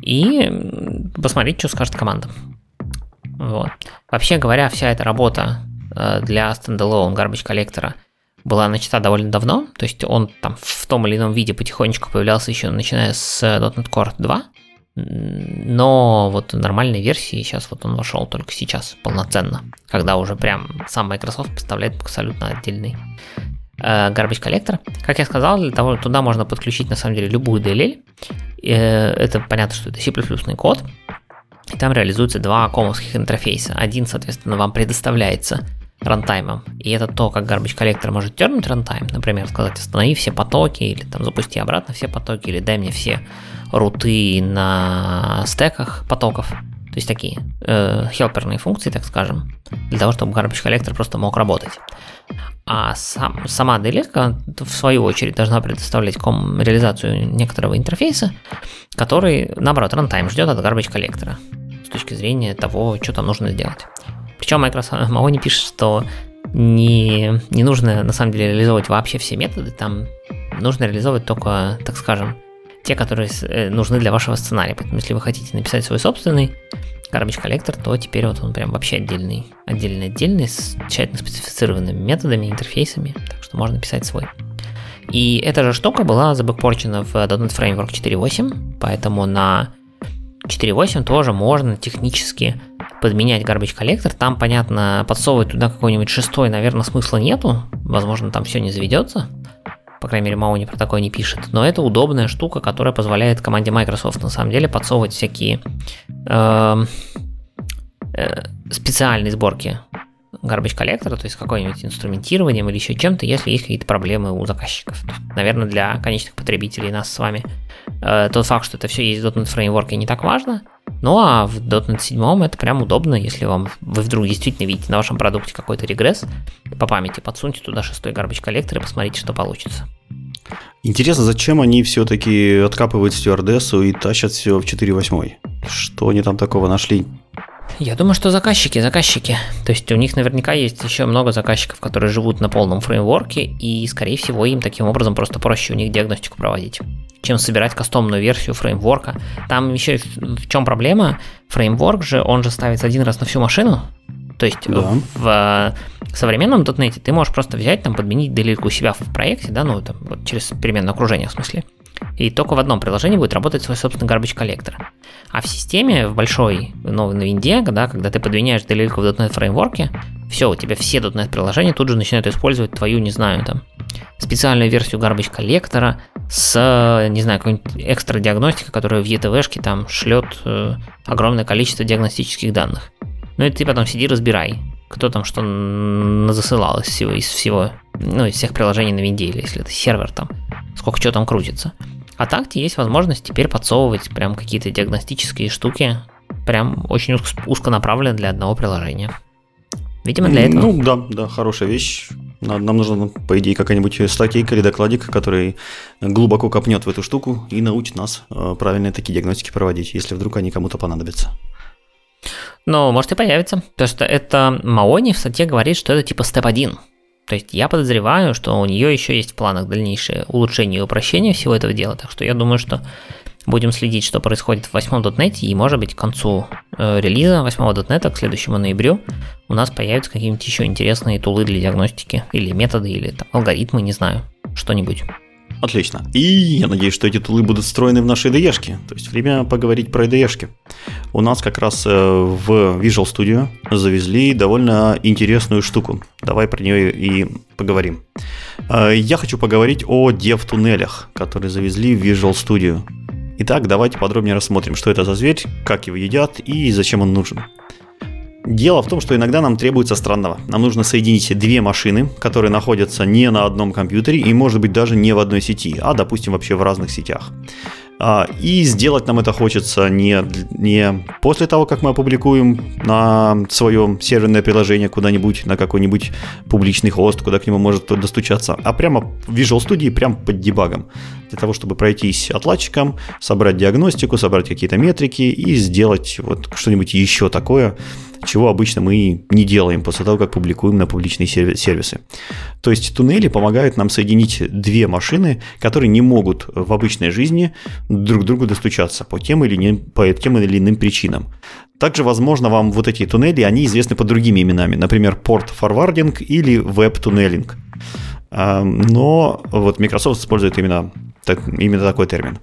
и посмотреть, что скажет команда. Вот. Вообще говоря, вся эта работа э, для стендалone garbage коллектора – была начата довольно давно, то есть он там в том или ином виде потихонечку появлялся еще начиная с .NET Core 2, но вот в нормальной версии сейчас вот он вошел только сейчас полноценно, когда уже прям сам Microsoft поставляет абсолютно отдельный э, garbage collector. Как я сказал, для того, туда можно подключить на самом деле любую DLL. Э, это понятно, что это C++ код. И там реализуются два комовских интерфейса. Один, соответственно, вам предоставляется рантаймом. И это то, как garbage collector может дёрнуть рантайм, например, сказать останови все потоки, или там запусти обратно все потоки, или дай мне все руты на стеках потоков. То есть такие э, хелперные функции, так скажем, для того, чтобы garbage коллектор просто мог работать. А сам, сама DLL, в свою очередь, должна предоставлять ком реализацию некоторого интерфейса, который, наоборот, рантайм ждет от garbage коллектора с точки зрения того, что там нужно сделать. Причем Microsoft Mahoney пишет, что не, не нужно на самом деле реализовывать вообще все методы, там нужно реализовывать только, так скажем, те, которые э, нужны для вашего сценария. Поэтому если вы хотите написать свой собственный garbage коллектор, то теперь вот он прям вообще отдельный, отдельный, отдельный, с тщательно специфицированными методами, интерфейсами, так что можно писать свой. И эта же штука была забэкпорчена в .NET Framework 4.8, поэтому на 4.8 тоже можно технически подменять garbage коллектор. Там, понятно, подсовывать туда какой-нибудь шестой, наверное, смысла нету. Возможно, там все не заведется. По крайней мере, Мауни про такое не пишет. Но это удобная штука, которая позволяет команде Microsoft на самом деле подсовывать всякие э, э, специальные сборки garbage коллектора, то есть какое-нибудь инструментированием или еще чем-то, если есть какие-то проблемы у заказчиков. Есть, наверное, для конечных потребителей нас с вами э, тот факт, что это все есть в .NET Framework не так важно, ну а в .NET 7 это прям удобно, если вам вы вдруг действительно видите на вашем продукте какой-то регресс, по памяти подсуньте туда шестой garbage коллектор и посмотрите, что получится. Интересно, зачем они все-таки откапывают стюардессу и тащат все в 4.8? Что они там такого нашли? Я думаю, что заказчики, заказчики. То есть у них наверняка есть еще много заказчиков, которые живут на полном фреймворке, и, скорее всего, им таким образом просто проще у них диагностику проводить, чем собирать кастомную версию фреймворка. Там еще в чем проблема? Фреймворк же, он же ставится один раз на всю машину, то есть да. в современном .NET ты можешь просто взять, там, подменить делильку у себя в проекте, да, ну, там, вот через переменное окружение в смысле. И только в одном приложении будет работать свой собственный garbage коллектор. А в системе, в большой, новой на винде, да, когда ты подменяешь делильку в .NET фреймворке, все, у тебя все .NET приложения тут же начинают использовать твою, не знаю, там, специальную версию garbage коллектора с, не знаю, какой-нибудь экстра диагностикой, которая в ETV-шке там шлет э, огромное количество диагностических данных. Ну и ты потом сиди разбирай, кто там что засылал из всего, из всего, ну, из всех приложений на винде, или если это сервер там, сколько чего там крутится. А так есть возможность теперь подсовывать прям какие-то диагностические штуки, прям очень узконаправленные для одного приложения. Видимо, для этого. Ну да, да, хорошая вещь. Нам нужно, по идее, какая-нибудь статейка или докладик, который глубоко копнет в эту штуку и научит нас э, правильно такие диагностики проводить, если вдруг они кому-то понадобятся. Но может и появится. Потому что это Маони в статье говорит, что это типа степ 1. То есть я подозреваю, что у нее еще есть в планах дальнейшее улучшение и упрощение всего этого дела. Так что я думаю, что будем следить, что происходит в 8.NET, и может быть к концу э, релиза 8.NET, к следующему ноябрю, у нас появятся какие-нибудь еще интересные тулы для диагностики, или методы, или там, алгоритмы, не знаю, что-нибудь. Отлично. И я надеюсь, что эти тулы будут встроены в наши IDE-шки. То есть время поговорить про IDE-шки. у нас как раз в Visual Studio завезли довольно интересную штуку. Давай про нее и поговорим. Я хочу поговорить о дев-туннелях, которые завезли в Visual Studio. Итак, давайте подробнее рассмотрим, что это за зверь, как его едят и зачем он нужен. Дело в том, что иногда нам требуется странного. Нам нужно соединить две машины, которые находятся не на одном компьютере и, может быть, даже не в одной сети, а, допустим, вообще в разных сетях. А, и сделать нам это хочется не, не после того, как мы опубликуем на свое серверное приложение куда-нибудь, на какой-нибудь публичный хост, куда к нему может достучаться, а прямо в Visual Studio, прямо под дебагом. Для того, чтобы пройтись отладчиком, собрать диагностику, собрать какие-то метрики и сделать вот что-нибудь еще такое, чего обычно мы не делаем после того, как публикуем на публичные сервисы. То есть туннели помогают нам соединить две машины, которые не могут в обычной жизни друг к другу достучаться по тем или, иным, по тем или иным причинам. Также, возможно, вам вот эти туннели, они известны под другими именами, например, порт форвардинг или веб-туннелинг. Но вот Microsoft использует именно, именно такой термин.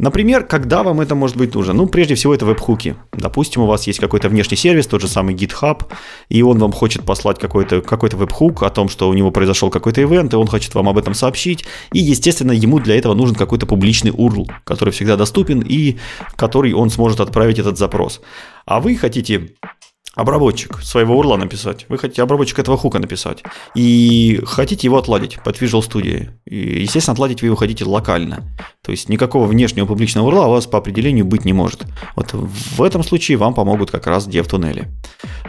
Например, когда вам это может быть нужно? Ну, прежде всего, это веб-хуки. Допустим, у вас есть какой-то внешний сервис, тот же самый GitHub, и он вам хочет послать какой-то какой веб-хук о том, что у него произошел какой-то ивент, и он хочет вам об этом сообщить. И, естественно, ему для этого нужен какой-то публичный URL, который всегда доступен и который он сможет отправить этот запрос. А вы хотите обработчик своего урла написать, вы хотите обработчик этого хука написать, и хотите его отладить под Visual Studio. И, естественно, отладить вы его хотите локально. То есть никакого внешнего публичного урла у вас по определению быть не может. Вот в этом случае вам помогут как раз dev-туннели.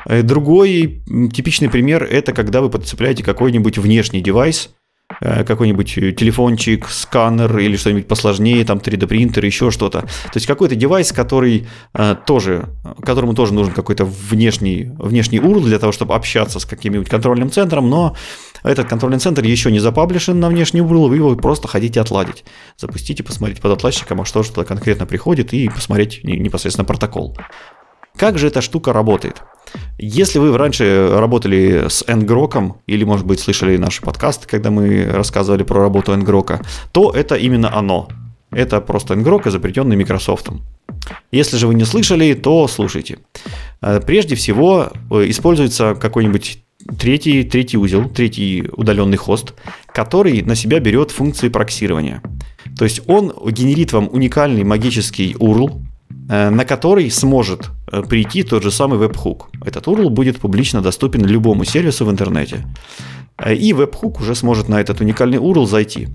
Э, другой типичный пример – это когда вы подцепляете какой-нибудь внешний девайс – какой-нибудь телефончик, сканер или что-нибудь посложнее, там 3D принтер, еще что-то. То есть какой-то девайс, который э, тоже, которому тоже нужен какой-то внешний, внешний URL для того, чтобы общаться с каким-нибудь контрольным центром, но этот контрольный центр еще не запаблишен на внешний URL, вы его просто хотите отладить. Запустите, посмотреть под отладчиком, а что что конкретно приходит, и посмотреть непосредственно протокол. Как же эта штука работает? Если вы раньше работали с ngrok, или, может быть, слышали наши подкасты, когда мы рассказывали про работу ngrok, то это именно оно. Это просто ngrok, изобретенный Microsoft. Если же вы не слышали, то слушайте. Э, прежде всего, э, используется какой-нибудь третий, третий узел, третий удаленный хост, который на себя берет функции проксирования. То есть он генерит вам уникальный магический URL, на который сможет э, прийти тот же самый веб-хук. Этот URL будет публично доступен любому сервису в интернете. Э, и веб-хук уже сможет на этот уникальный URL зайти.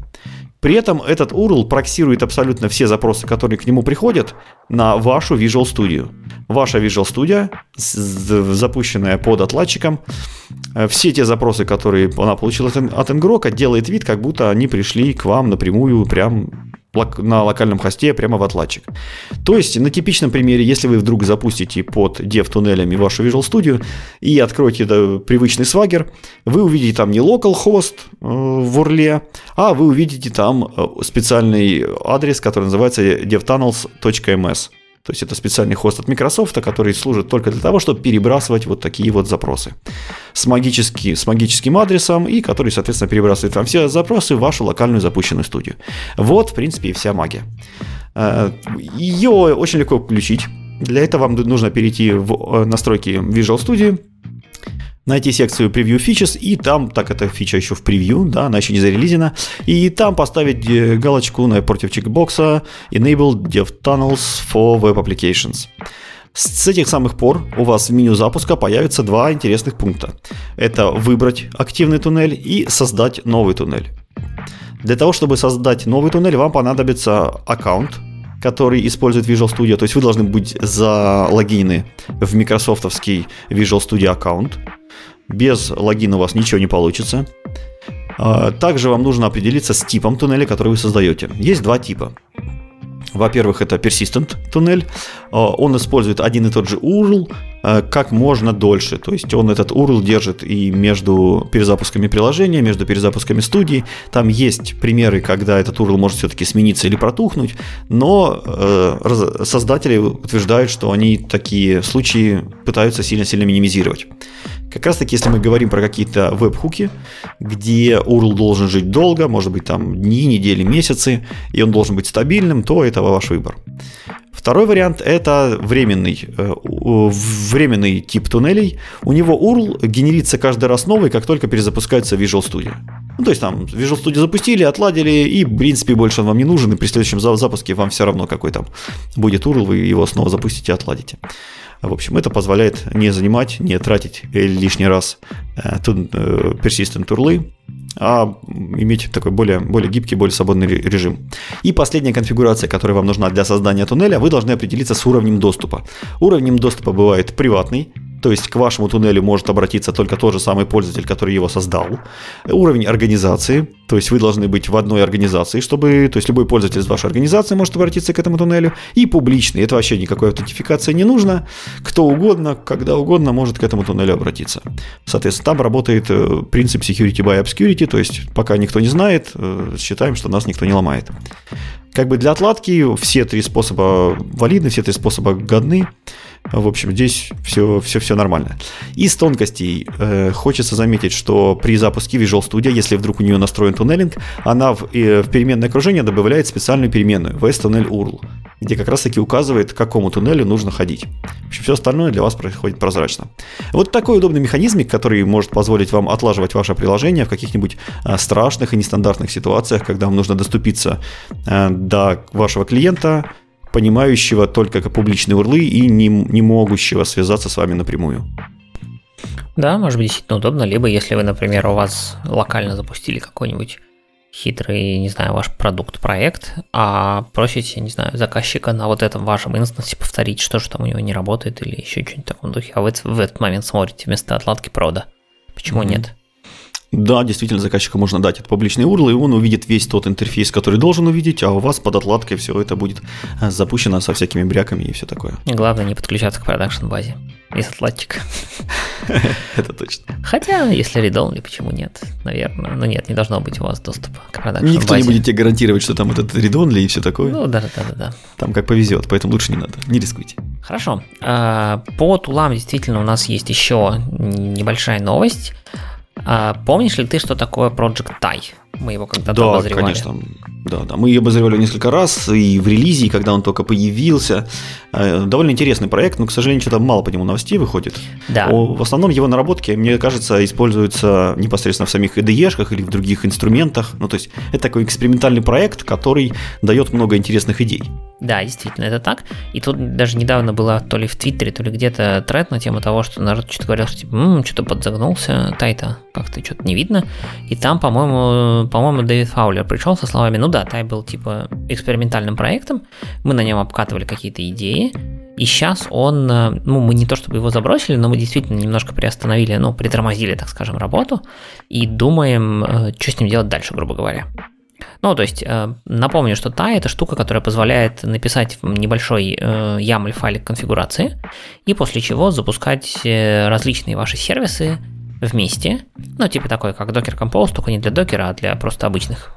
При этом этот URL проксирует абсолютно все запросы, которые к нему приходят, на вашу Visual Studio. Ваша Visual Studio, запущенная под отладчиком, все те запросы, которые она получила от Ngrok, делает вид, как будто они пришли к вам напрямую прям на локальном хосте прямо в отладчик. То есть на типичном примере, если вы вдруг запустите под dev туннелями вашу Visual Studio и откроете привычный свагер, вы увидите там не localhost э, в урле, а вы увидите там э, специальный адрес, который называется devtunnels.ms. То есть это специальный хост от Microsoft, который служит только для того, чтобы перебрасывать вот такие вот запросы с, магически, с магическим адресом и который, соответственно, перебрасывает вам все запросы в вашу локальную запущенную студию. Вот, в принципе, и вся магия. Э, Ее очень легко включить. Для этого вам нужно перейти в э, настройки Visual Studio, найти секцию Preview Features, и там, так эта фича еще в превью, да, она еще не зарелизена, и там поставить э, галочку напротив чекбокса Enable Dev Tunnels for Web Applications. С этих самых пор у вас в меню запуска появятся два интересных пункта. Это выбрать активный туннель и создать новый туннель. Для того, чтобы создать новый туннель, вам понадобится аккаунт, который использует Visual Studio. То есть вы должны быть залогинены в микрософтовский Visual Studio аккаунт. Без логина у вас ничего не получится. А, также вам нужно определиться с типом туннеля, который вы создаете. Есть два типа. Во-первых, это persistent туннель. А, он использует один и тот же URL как можно дольше. То есть он этот URL держит и между перезапусками приложения, между перезапусками студии. Там есть примеры, когда этот URL может все-таки смениться или протухнуть, но э, создатели утверждают, что они такие случаи пытаются сильно-сильно минимизировать. Как раз таки, если мы говорим про какие-то веб-хуки, где URL должен жить долго, может быть там дни, недели, месяцы, и он должен быть стабильным, то это ваш выбор. Второй вариант – это временный, э, временный тип туннелей. У него URL генерится каждый раз новый, как только перезапускается Visual Studio. Ну, то есть там Visual Studio запустили, отладили, и, в принципе, больше он вам не нужен, и при следующем запуске вам все равно какой там будет URL, вы его снова запустите и отладите. В общем, это позволяет не занимать, не тратить лишний раз э, э, persistent урлы, а иметь такой более, более гибкий, более свободный режим. И последняя конфигурация, которая вам нужна для создания туннеля, вы должны определиться с уровнем доступа. Уровнем доступа бывает приватный, то есть к вашему туннелю может обратиться только тот же самый пользователь, который его создал. Уровень организации, то есть вы должны быть в одной организации, чтобы, то есть любой пользователь из вашей организации может обратиться к этому туннелю. И публичный, это вообще никакой аутентификации не нужно. Кто угодно, когда угодно может к этому туннелю обратиться. Соответственно, там работает э, принцип security by obscurity, то есть пока никто не знает, э, считаем, что нас никто не ломает. Как бы для отладки все три способа валидны, все три способа годны. В общем, здесь все, все, все нормально. Из тонкостей э, хочется заметить, что при запуске Visual Studio, если вдруг у нее настроен туннелинг, она в, в переменное окружение добавляет специальную переменную VS URL, где как раз таки указывает, к какому туннелю нужно ходить. В общем, все остальное для вас происходит прозрачно. Вот такой удобный механизмик, который может позволить вам отлаживать ваше приложение в каких-нибудь э, страшных и нестандартных ситуациях, когда вам нужно доступиться э, до вашего клиента, понимающего только публичные урлы и не, не могущего связаться с вами напрямую. Да, может быть, действительно удобно, либо если вы, например, у вас локально запустили какой-нибудь хитрый, не знаю, ваш продукт-проект, а просите, не знаю, заказчика на вот этом вашем инстансе повторить, что же там у него не работает или еще что-нибудь в таком духе, а вы в этот момент смотрите вместо отладки прода. Почему mm-hmm. нет? Да, действительно, заказчику можно дать этот публичный URL, и он увидит весь тот интерфейс, который должен увидеть, а у вас под отладкой все это будет э, запущено со всякими бряками и все такое. И главное не подключаться к продакшн базе из отладчика. Это точно. Хотя, если read почему нет? Наверное. Но нет, не должно быть у вас доступа к продакшн Никто не будет тебе гарантировать, что там этот read и все такое. Ну, да, да, да, да. Там как повезет, поэтому лучше не надо, не рискуйте. Хорошо. А, по тулам действительно у нас есть еще небольшая новость. А помнишь ли ты, что такое Project Tai? Мы его когда-то да, обозревали. конечно. Да, да. Мы ее обозревали несколько раз, и в релизе, и когда он только появился. Э, довольно интересный проект, но, к сожалению, что-то мало по нему новостей выходит. Да. В основном его наработки, мне кажется, используются непосредственно в самих IDE-шках или в других инструментах. Ну, то есть, это такой экспериментальный проект, который дает много интересных идей. Да, действительно, это так. И тут даже недавно была то ли в Твиттере, то ли где-то тред на тему того, что народ что-то говорил, что типа, м-м, что-то подзагнулся, Тайта как-то что-то не видно. И там, по-моему, по-моему, Дэвид Фаулер пришел со словами, ну да, Тай был типа экспериментальным проектом, мы на нем обкатывали какие-то идеи, и сейчас он, э, ну, мы не то чтобы его забросили, но мы действительно немножко приостановили, ну, притормозили, так скажем, работу и думаем, э, что с ним делать дальше, грубо говоря. Ну, то есть, э, напомню, что та это штука, которая позволяет написать небольшой YAML файлик конфигурации, и после чего запускать различные ваши сервисы вместе, ну, типа такой, как Docker Compose, только не для докера, а для просто обычных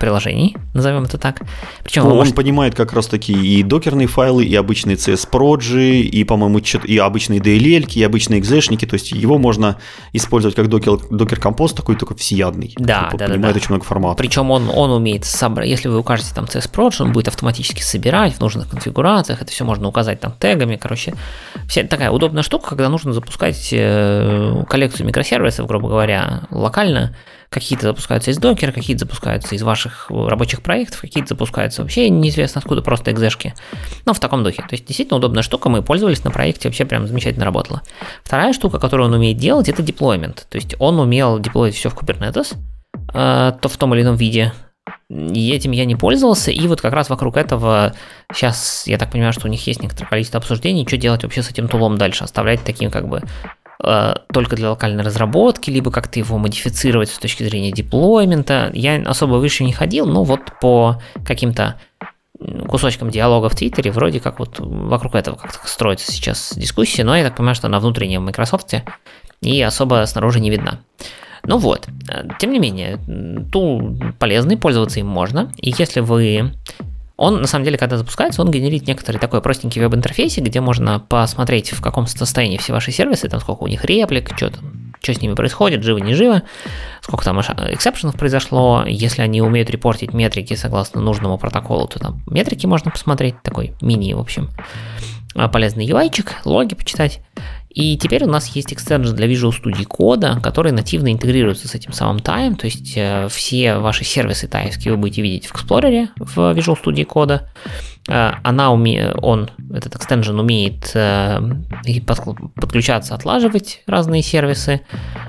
приложений, назовем это так. Причем ну, он может... понимает как раз таки и докерные файлы, и обычные CS Progy, и, по-моему, и обычные DLL, и обычные экзешники, то есть его можно использовать как Docker, Docker Compose, такой только всеядный. Да, да, понимает да. очень много форматов. Причем он, он умеет собрать, если вы укажете там CS Proj, он будет автоматически собирать в нужных конфигурациях, это все можно указать там тегами, короче. Вся такая удобная штука, когда нужно запускать э, коллекцию микросервисов, грубо говоря, локально, какие-то запускаются из докера, какие-то запускаются из ваших рабочих проектов, какие-то запускаются вообще неизвестно откуда, просто экзешки. Но в таком духе. То есть действительно удобная штука, мы пользовались на проекте, вообще прям замечательно работала. Вторая штука, которую он умеет делать, это деплоймент. То есть он умел деплоить все в Kubernetes, э, то в том или ином виде, и этим я не пользовался, и вот как раз вокруг этого сейчас, я так понимаю, что у них есть некоторое количество обсуждений, что делать вообще с этим тулом дальше, оставлять таким как бы Э, только для локальной разработки, либо как-то его модифицировать с точки зрения деплоймента. Я особо выше не ходил, но вот по каким-то кусочкам диалога в Твиттере вроде как вот вокруг этого как-то строится сейчас дискуссия, но я так понимаю, что она внутренняя в Microsoft и особо снаружи не видна. Ну вот, э, тем не менее, тул полезный, пользоваться им можно, и если вы он, на самом деле, когда запускается, он генерит некоторый такой простенький веб-интерфейс, где можно посмотреть, в каком состоянии все ваши сервисы, там сколько у них реплик, что там, что с ними происходит, живы, не живы, сколько там эксепшенов произошло, если они умеют репортить метрики согласно нужному протоколу, то там метрики можно посмотреть, такой мини, в общем, полезный UI-чик, логи почитать. И теперь у нас есть экстенжен для Visual Studio кода, который нативно интегрируется с этим самым Time, то есть э, все ваши сервисы тайские вы будете видеть в Explorer в Visual Studio кода. Э, она уме... он, этот экстенжен умеет э, подключаться, отлаживать разные сервисы,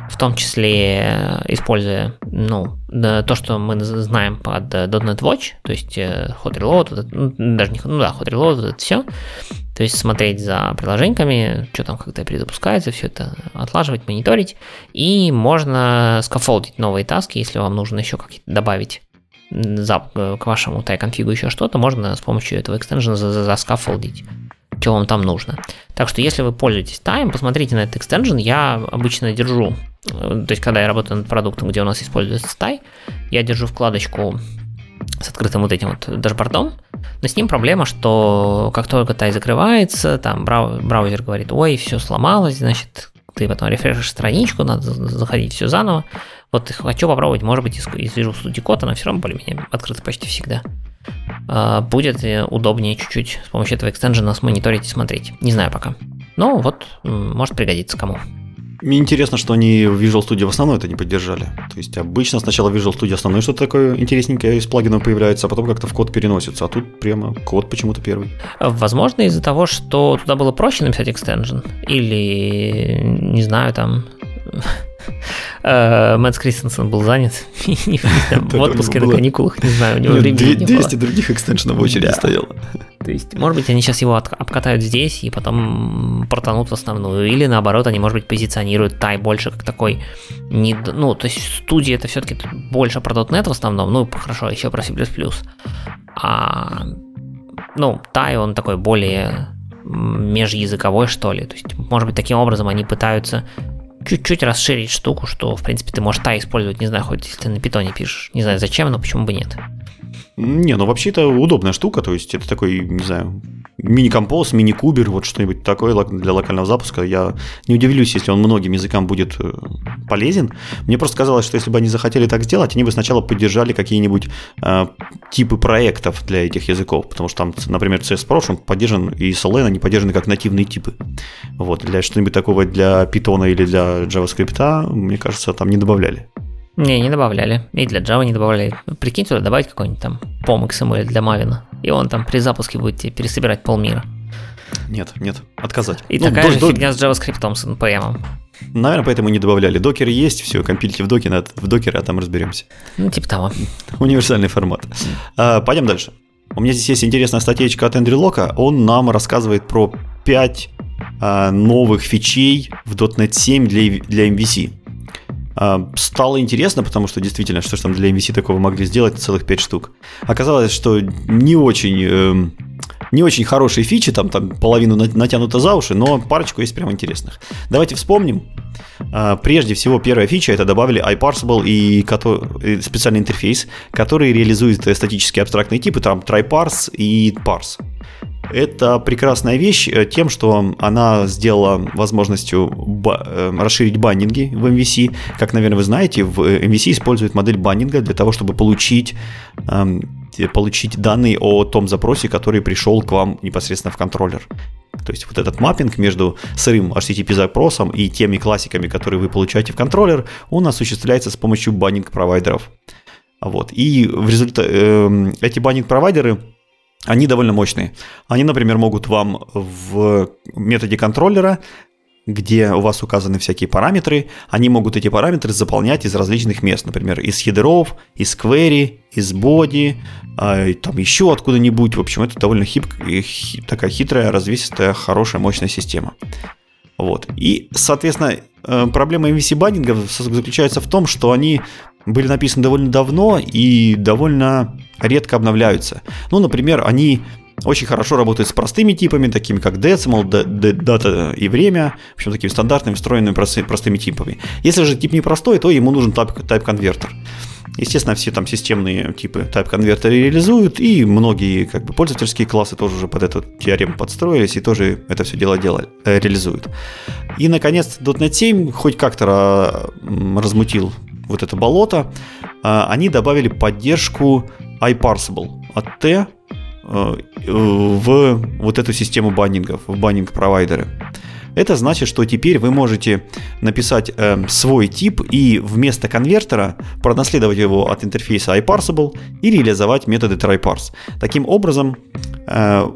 в том числе используя ну, то, что мы знаем под .NET Watch, то есть hot reload, ну, даже не, ну да, hot reload, это все. То есть смотреть за приложениями, что там как-то перезапускается, все это отлаживать, мониторить. И можно скафолдить новые таски, если вам нужно еще как-то добавить к вашему тай-конфигу еще что-то, можно с помощью этого экстенжена заскафолдить, что вам там нужно. Так что если вы пользуетесь тайм, посмотрите на этот экстенжен. Я обычно держу, то есть когда я работаю над продуктом, где у нас используется тай, я держу вкладочку с открытым вот этим вот дашбордом, но с ним проблема, что как только тай закрывается, там браузер говорит, ой, все сломалось, значит, ты потом рефрешишь страничку, надо заходить все заново. Вот хочу попробовать, может быть, из, из Visual Studio Code, она все равно более-менее открыта почти всегда. А, будет удобнее чуть-чуть с помощью этого экстенжена смониторить и смотреть. Не знаю пока. Но вот, может пригодиться кому. Мне интересно, что они в Visual Studio в основном это не поддержали. То есть обычно сначала Visual Studio основное что-то такое интересненькое из плагинов появляется, а потом как-то в код переносится. А тут прямо код почему-то первый. Возможно, из-за того, что туда было проще написать экстенжен. Или, не знаю, там Мэтт Кристенсен был занят в отпуске на каникулах, не знаю, у него времени не было. 200 других экстеншенов в очереди стояло. То есть, может быть, они сейчас его обкатают здесь и потом портанут в основную. Или наоборот, они, может быть, позиционируют Тай больше как такой... Не, ну, то есть студия это все-таки больше про .NET в основном, ну, хорошо, еще про C++. А, ну, Тай, он такой более межязыковой, что ли. То есть, может быть, таким образом они пытаются чуть-чуть расширить штуку, что, в принципе, ты можешь та использовать, не знаю, хоть если ты на питоне пишешь. Не знаю зачем, но почему бы нет. Не, ну вообще это удобная штука, то есть это такой, не знаю, мини-композ, мини-кубер, вот что-нибудь такое для локального запуска. Я не удивлюсь, если он многим языкам будет э, полезен. Мне просто казалось, что если бы они захотели так сделать, они бы сначала поддержали какие-нибудь э, типы проектов для этих языков, потому что там, например, CS Pro поддержан и Solana они поддержаны как нативные типы. Вот, для что-нибудь такого для Python или для JavaScript, мне кажется, там не добавляли. Не, не добавляли. И для Java не добавляли. Прикинь туда добавить какой-нибудь там POM XML для Мавина. И он там при запуске будет тебе пересобирать полмира. Нет, нет, отказать. И ну, такая до, же до... фигня с JavaScript с NPM. Наверное, поэтому не добавляли. Докер есть, все, компильте в докер, в докер, а там разберемся. Ну, типа того. Универсальный формат. А, пойдем дальше. У меня здесь есть интересная статьечка от Эндрю Лока. Он нам рассказывает про 5 а, новых фичей в .NET 7 для, для MVC. А, стало интересно, потому что действительно, что же там для MVC такого могли сделать, целых 5 штук. Оказалось, что не очень, э, не очень хорошие фичи, там, там половину натянуто за уши, но парочку есть прям интересных. Давайте вспомним. А, прежде всего, первая фича это добавили iParsable и специальный интерфейс, который реализует статические абстрактные типы, там tryparse и parse. Это прекрасная вещь э, тем, что она сделала возможностью э, расширить баннинги в MVC. Как, наверное, вы знаете, в MVC используют модель баннинга для того, чтобы получить, эм, получить данные о том запросе, который пришел к вам непосредственно в контроллер. То есть вот этот маппинг между сырым HTTP запросом и теми классиками, которые вы получаете в контроллер, он осуществляется с помощью binding провайдеров. Вот. И в результате э, эти binding провайдеры они довольно мощные. Они, например, могут вам в методе контроллера где у вас указаны всякие параметры, они могут эти параметры заполнять из различных мест, например, из header ов, из query, из body, э, там еще откуда-нибудь. В общем, это довольно хип, хи, такая хитрая, развесистая, хорошая, мощная система. Вот. И, соответственно, э, проблема MVC-баннингов заключается в том, что они были написаны довольно давно и довольно редко обновляются. Ну, например, они очень хорошо работают с простыми типами, такими как decimal, дата и время, в общем, такими стандартными, встроенными простыми типами. Если же тип непростой, то ему нужен type-конвертер. Естественно, все там системные типы type-конвертеры реализуют, и многие как бы пользовательские классы тоже уже под эту теорему подстроились и тоже это все дело делали, э, реализуют. И, наконец, .NET 7 хоть как-то размутил вот это болото, а, они добавили поддержку iParsable от T э, в вот эту систему баннингов, в баннинг-провайдеры. Это значит, что теперь вы можете написать э, свой тип и вместо конвертера пронаследовать его от интерфейса iParsable и реализовать методы tryparse. Таким образом, э,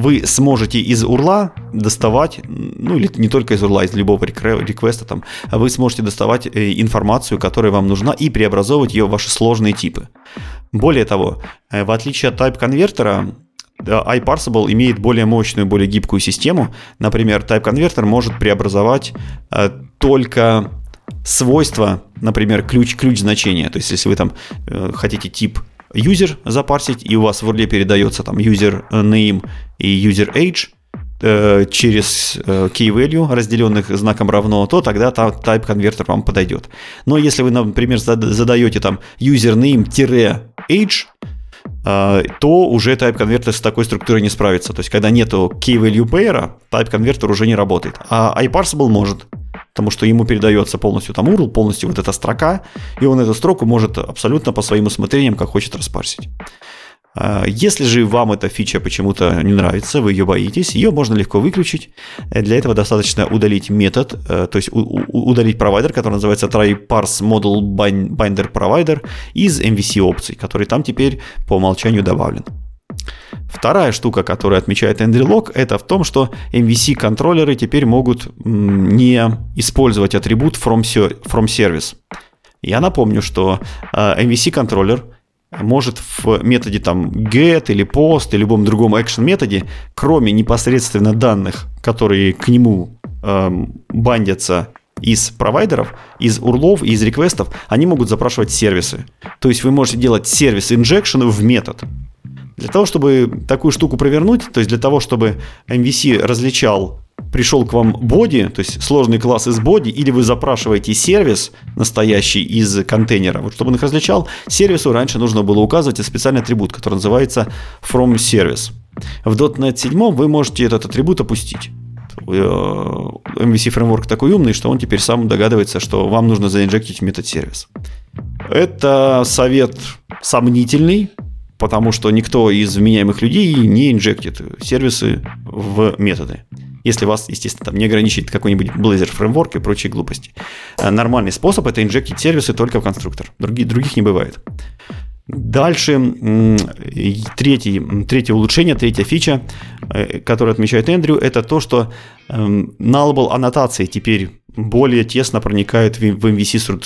вы сможете из урла доставать, ну или не только из урла, из любого реквеста, там, вы сможете доставать э, информацию, которая вам нужна, и преобразовывать ее в ваши сложные типы. Более того, э, в отличие от type конвертера, iParsable имеет более мощную, более гибкую систему. Например, Type Converter может преобразовать э, только свойства, например, ключ, ключ значения. То есть, если вы там хотите тип user запарсить, и у вас в URL передается там user name и user age, э, через key value, разделенных знаком равно, то тогда type конвертер вам подойдет. Но если вы, например, задаете там username-age, то уже type конвертер с такой структурой не справится. То есть, когда нету key value pair, type конвертер уже не работает. А iParsable может, потому что ему передается полностью там URL, полностью вот эта строка, и он эту строку может абсолютно по своим усмотрениям, как хочет распарсить. А, если же вам эта фича почему-то не нравится, вы ее боитесь, ее можно легко выключить. Для этого достаточно удалить метод, э, то есть удалить провайдер, который называется tryparse model binder provider из MVC опций, который там теперь по умолчанию добавлен. Вторая штука, которую отмечает Лок, это в том, что MVC-контроллеры теперь могут не использовать атрибут from, service. Я напомню, что э, MVC-контроллер – может в методе там get или post или любом другом action методе, кроме непосредственно данных, которые к нему эм, бандятся из провайдеров, из урлов из реквестов, они могут запрашивать сервисы. То есть вы можете делать сервис injection в метод. Для того, чтобы такую штуку провернуть, то есть для того, чтобы MVC различал пришел к вам боди, то есть сложный класс из боди, или вы запрашиваете сервис настоящий из контейнера. Вот чтобы он их различал, сервису раньше нужно было указывать специальный атрибут, который называется from service. В .NET 7 вы можете этот атрибут опустить. Э, MVC фреймворк такой умный, что он теперь сам догадывается, что вам нужно заинжектить метод сервис. Это совет сомнительный, потому что никто из вменяемых людей не инжектит сервисы в методы если вас, естественно, там не ограничит какой-нибудь Blazor фреймворк и прочие глупости. Э, нормальный способ это инжектить сервисы только в конструктор. Других, других не бывает. Дальше третий, третье улучшение, третья фича, э, которую отмечает Эндрю, это то, что эм, nullable аннотации теперь более тесно проникают в MVC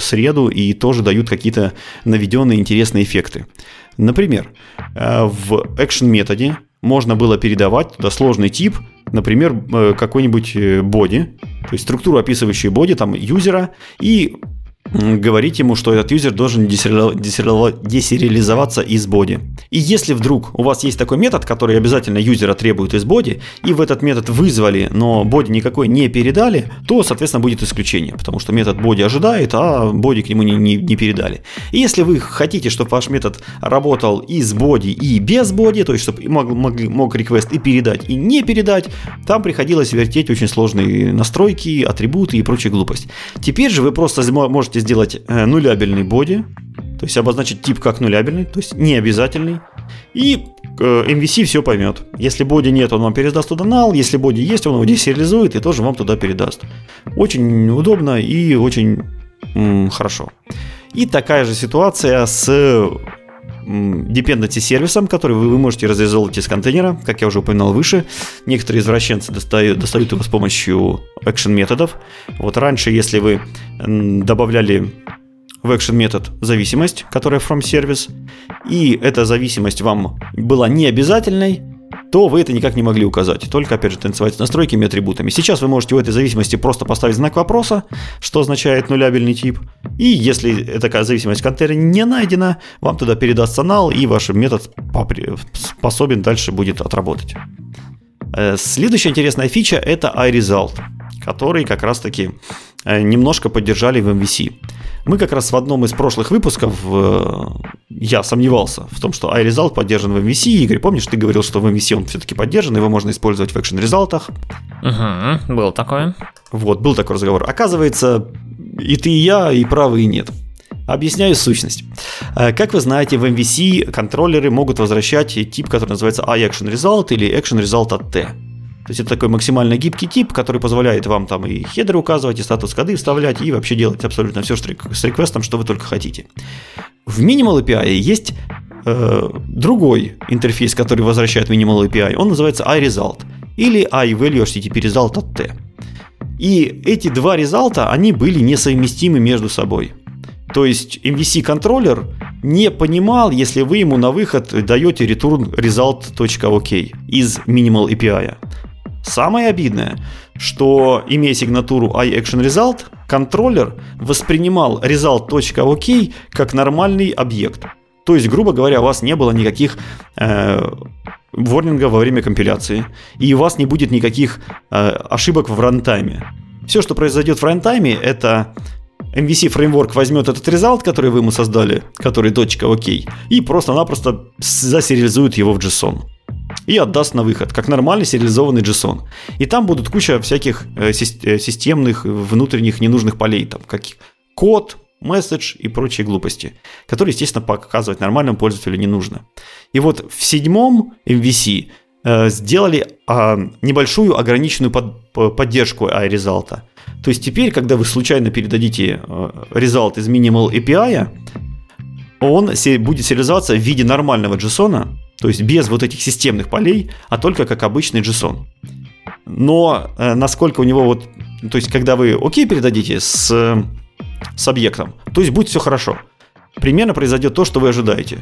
среду и тоже дают какие-то наведенные интересные эффекты. Например, э, в action методе можно было передавать туда сложный тип, например, э, какой-нибудь боди, то есть структуру, описывающую боди, там, юзера, и говорить ему, что этот юзер должен десериализоваться из боди. И если вдруг у вас есть такой метод, который обязательно юзера требует из боди, и в этот метод вызвали, но боди никакой не передали, то, соответственно, будет исключение, потому что метод боди ожидает, а боди к нему не, не, не передали. И если вы хотите, чтобы ваш метод работал и с боди, и без боди, то есть чтобы мог, мог, мог request и передать, и не передать, там приходилось вертеть очень сложные настройки, атрибуты и прочая глупость. Теперь же вы просто можете сделать э, нулябельный боди, то есть обозначить тип как нулябельный, то есть не обязательный. И э, MVC все поймет. Если боди нет, он вам передаст туда null, если боди есть, он его десериализует и тоже вам туда передаст. Очень удобно и очень м, хорошо. И такая же ситуация с dependency сервисом, который вы, вы можете разреализовывать из контейнера, как я уже упоминал выше. Некоторые извращенцы достают, достают его с помощью action методов. Вот раньше, если вы добавляли в action метод зависимость, которая from service, и эта зависимость вам была не обязательной, то вы это никак не могли указать. Только, опять же, танцевать с настройками и атрибутами. Сейчас вы можете в этой зависимости просто поставить знак вопроса, что означает нулябельный тип. И если эта зависимость в контейнере не найдена, вам туда передастся null, и ваш метод способен дальше будет отработать. Э, следующая интересная фича это iResult, который как раз таки э, немножко поддержали в MVC. Мы как раз в одном из прошлых выпусков, э, я сомневался в том, что iResult поддержан в MVC. Игорь, помнишь, ты говорил, что в MVC он все-таки поддержан, его можно использовать в Action результатах. Угу, был такое. Вот, был такой разговор. Оказывается, и ты, и я, и правы, и нет. Объясняю сущность. Э, как вы знаете, в MVC контроллеры могут возвращать тип, который называется iActionResult или ActionResult от T. То есть это такой максимально гибкий тип, который позволяет вам там и хедеры указывать, и статус коды вставлять, и вообще делать абсолютно все с реквестом, что вы только хотите. В Minimal API есть э, другой интерфейс, который возвращает Minimal API. Он называется iResult или iValue HTTP Result от T. И эти два результата, они были несовместимы между собой. То есть MVC-контроллер не понимал, если вы ему на выход даете return result.ok из minimal API. Самое обидное, что имея сигнатуру iActionResult, контроллер воспринимал result.ok как нормальный объект. То есть, грубо говоря, у вас не было никаких э, ворнингов во время компиляции, и у вас не будет никаких э, ошибок в рантайме. Все, что произойдет в рантайме, это MVC фреймворк возьмет этот результат, который вы ему создали, который окей, и просто-напросто засериализует его в JSON. И отдаст на выход, как нормальный сериализованный JSON. И там будут куча всяких э, э, системных внутренних ненужных полей, там, как код, месседж и прочие глупости, которые, естественно, показывать нормальному пользователю не нужно. И вот в седьмом MVC э, сделали э, небольшую ограниченную под, поддержку iResult. То есть теперь, когда вы случайно передадите result из Minimal API, он будет сериализоваться в виде нормального JSON, то есть без вот этих системных полей, а только как обычный JSON. Но э, насколько у него вот, то есть когда вы окей передадите с, с объектом, то есть будет все хорошо примерно произойдет то, что вы ожидаете.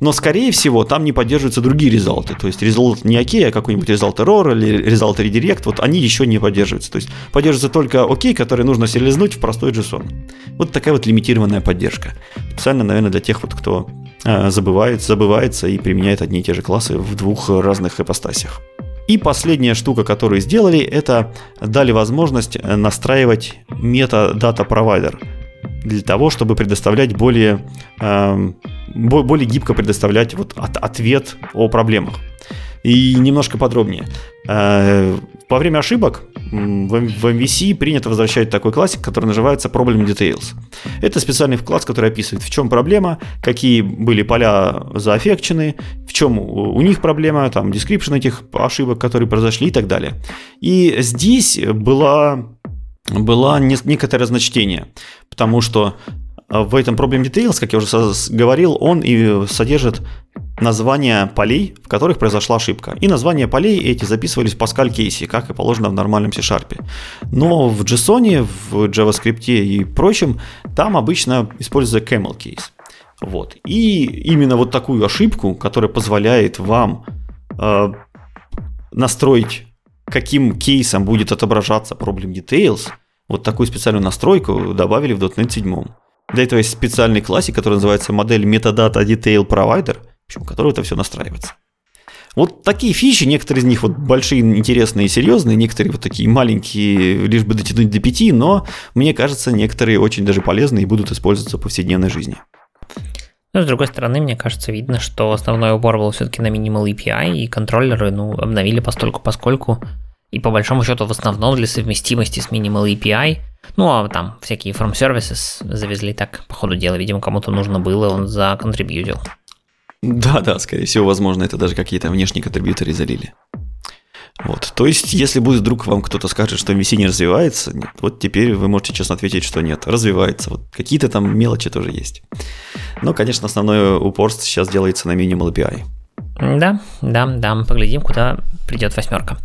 Но, скорее всего, там не поддерживаются другие результаты. То есть результат не окей, а какой-нибудь результат error или результат redirect, вот они еще не поддерживаются. То есть поддерживается только окей, который нужно сериализнуть в простой JSON. Вот такая вот лимитированная поддержка. Специально, наверное, для тех, вот, кто э, забывает, забывается и применяет одни и те же классы в двух разных ипостасях. И последняя штука, которую сделали, это дали возможность настраивать метадата провайдер для того, чтобы предоставлять более, э, более гибко предоставлять вот от, ответ о проблемах. И немножко подробнее. Во время ошибок в MVC принято возвращать такой классик, который называется Problem Details. Это специальный класс, который описывает, в чем проблема, какие были поля заэффекчены, в чем у них проблема, там, description этих ошибок, которые произошли и так далее. И здесь была было некоторое разночтение, потому что э, в этом Problem Details, как я уже говорил, он и содержит названия полей, в которых произошла ошибка. И названия полей эти записывались в Pascal кейсе, как и положено в нормальном C-Sharp. Но в JSON, в JavaScript и прочем, там обычно используется camel case. Вот. И именно вот такую ошибку, которая позволяет вам э, настроить каким кейсом будет отображаться Problem Details, вот такую специальную настройку добавили в .NET 7. Для этого есть специальный классик, который называется модель Metadata Detail Provider, в которой это все настраивается. Вот такие фичи, некоторые из них вот большие, интересные серьезные, некоторые вот такие маленькие, лишь бы дотянуть до пяти, но мне кажется, некоторые очень даже полезные и будут использоваться в повседневной жизни. Но с другой стороны, мне кажется, видно, что основной упор был все-таки на Minimal API, и контроллеры ну, обновили постольку поскольку и по большому счету в основном для совместимости с Minimal API. Ну, а там всякие from services завезли так по ходу дела. Видимо, кому-то нужно было, он законтрибьютил. Да, да, скорее всего, возможно, это даже какие-то внешние контрибьюторы залили. Вот. То есть, если будет вдруг вам кто-то скажет, что MVC не развивается, нет, вот теперь вы можете честно ответить, что нет, развивается. Вот какие-то там мелочи тоже есть. Но, конечно, основное упорство сейчас делается на Minimal API. Да, да, да, поглядим, куда придет восьмерка.